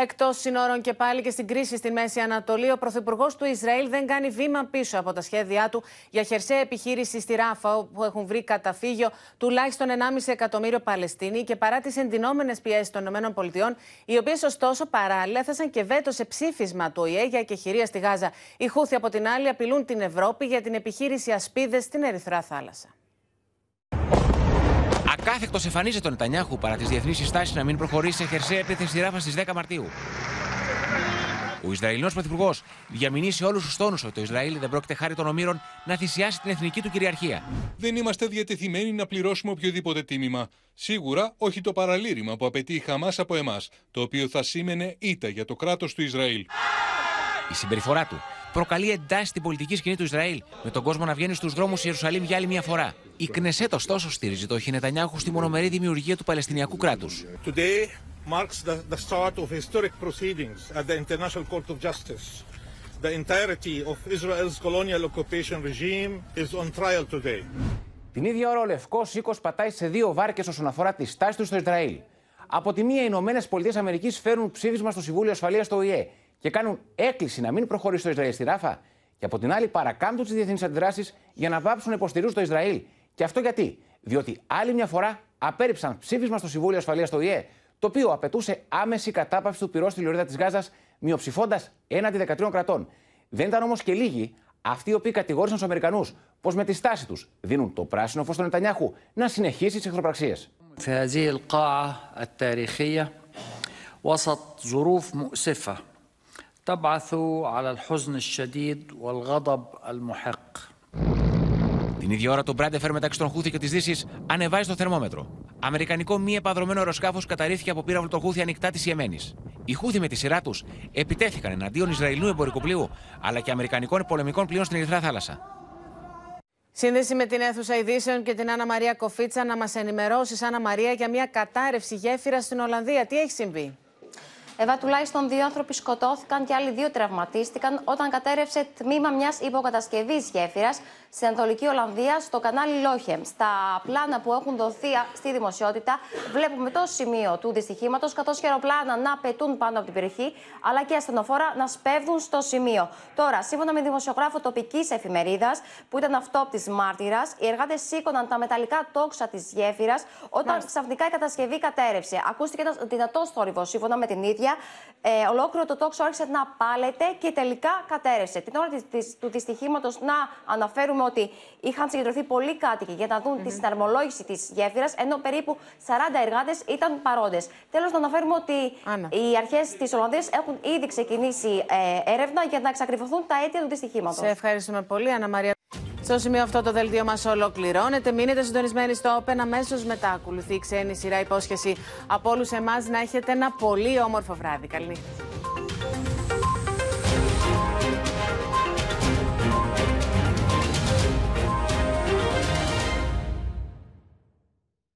Εκτός συνόρων και πάλι και στην κρίση στη Μέση Ανατολή, ο Πρωθυπουργός του Ισραήλ δεν κάνει βήμα πίσω από τα σχέδιά του για χερσαία επιχείρηση στη Ράφα, που έχουν βρει καταφύγιο τουλάχιστον 1,5 εκατομμύριο Παλαιστίνοι και παρά τις εντυνόμενε πιέσεις των ΗΠΑ, οι οποίες ωστόσο παράλληλα έθεσαν και βέτο σε ψήφισμα του ΟΗΕ για εκεχηρία στη Γάζα. Οι Χούθοι από την άλλη απειλούν την Ευρώπη για την επιχείρηση Ασπίδες στην Ερυθρά Θάλασσα. Ακάθεκτο εμφανίζεται ο Νετανιάχου παρά τις διεθνείς συστάσεις να μην προχωρήσει σε χερσαία επίθεση στη Ράφα στις 10 Μαρτίου. Ο Ισραηλινός Πρωθυπουργός διαμηνύει σε όλους τους τόνους ότι το Ισραήλ δεν πρόκειται χάρη των ομήρων να θυσιάσει την εθνική του κυριαρχία. Δεν είμαστε διατεθειμένοι να πληρώσουμε οποιοδήποτε τίμημα. Σίγουρα όχι το παραλήρημα που απαιτεί η Χαμάς από εμάς, το οποίο θα σήμαινε ήττα για το κράτος του Ισραήλ. Η συμπεριφορά του προκαλεί εντάσεις στην πολιτική σκηνή του Ισραήλ, με τον κόσμο να βγαίνει στους δρόμους Ιερουσαλήμ για άλλη μια φορά. Η Κνεσέτ, ωστόσο, στήριζε το Χινετανιάχου στη μονομερή δημιουργία του Παλαιστινιακού κράτους. marks the, the start of historic proceedings at the International Court of Justice. The entirety of Israel's colonial occupation regime is on trial today. Την ίδια ώρα ο Λευκός Οίκος πατάει σε δύο βάρκες όσον αφορά τη στάση του στο Ισραήλ. Από τη μία, οι Ηνωμένες Πολιτείες Αμερικής φέρουν ψήφισμα στο Συμβούλιο Ασφαλείας του ΟΗΕ και κάνουν έκκληση να μην προχωρήσει το Ισραήλ στη Ράφα. Και από την άλλη, παρακάμπτουν τις διεθνείς αντιδράσεις για να βάψουν να υποστηρίζουν το Ισραήλ. Και αυτό γιατί; Διότι άλλη μια φορά απέρριψαν ψήφισμα στο Συμβούλιο Ασφαλείας του ΟΗΕ, το οποίο απαιτούσε άμεση κατάπαυση του πυρός στη λωρίδα της Γάζας, μειοψηφώντας έναντι 13 κρατών. Δεν ήταν όμως και λίγοι αυτοί οι οποίοι κατηγόρησαν τους Αμερικανούς πως με τη στάση τους δίνουν το πράσινο φως στον Νετανιάχου να συνεχίσει τις εχθροπραξίες. تبعث على الحزن الشديد والغضب المحق. Την ίδια ώρα το Μπράντεφερ μεταξύ των Χούθη και τη Δύση ανεβάζει το θερμόμετρο. Αμερικανικό μη επαδρομένο αεροσκάφο καταρρίφθηκε από πύραυλο των Χούθη ανοιχτά τη Ιεμένη. Οι Χούθη με τη σειρά του επιτέθηκαν εναντίον Ισραηλινού εμπορικού πλοίου αλλά και Αμερικανικών πολεμικών πλοίων στην Ερυθρά Θάλασσα. Σύνδεση με την αίθουσα ειδήσεων και την Άννα Μαρία Κοφίτσα να μα ενημερώσει, Άννα Μαρία, για μια κατάρρευση γέφυρα στην Ολλανδία. Τι έχει συμβεί. Εβά, τουλάχιστον δύο άνθρωποι σκοτώθηκαν και άλλοι δύο τραυματίστηκαν όταν κατέρευσε τμήμα μιας υποκατασκευής γέφυρας στην Ανατολική Ολλανδία, στο κανάλι Λόχεμ. Στα πλάνα που έχουν δοθεί στη δημοσιότητα, βλέπουμε το σημείο του δυστυχήματος, καθώς και αεροπλάνα να πετούν πάνω από την περιοχή, αλλά και ασθενοφόρα να σπέβδουν στο σημείο. Τώρα, σύμφωνα με δημοσιογράφο τοπικής εφημερίδας, που ήταν αυτόπτη μάρτυρας, οι εργάτες σήκωναν τα μεταλλικά τόξα της γέφυρας όταν ξαφνικά η κατασκευή κατέρευσε. Ακούστηκε ένας δυνατός θόρυβος, σύμφωνα με την ίδια συνέχεια ε, ολόκληρο το τόξο άρχισε να πάλεται και τελικά κατέρευσε. Την ώρα της, της, του δυστυχήματος να αναφέρουμε ότι είχαν συγκεντρωθεί πολλοί κάτοικοι για να δουν τη συναρμολόγηση της γέφυρας, ενώ περίπου 40 εργάτες ήταν παρόντες. Τέλος, να αναφέρουμε ότι οι αρχές της Ολλανδίας έχουν ήδη ξεκινήσει ε, έρευνα για να εξακριβωθούν τα αίτια του δυστυχήματος. Σε ευχαριστούμε πολύ, Ανna Μαρία. Στο σημείο αυτό το δελτίο μας ολοκληρώνεται. Μείνετε συντονισμένοι στο Open. Αμέσως μετά ακολουθεί η ξένη σειρά υπόσχεση από όλους εμάς να έχετε ένα πολύ όμορφο βράδυ. Καληνύχτα.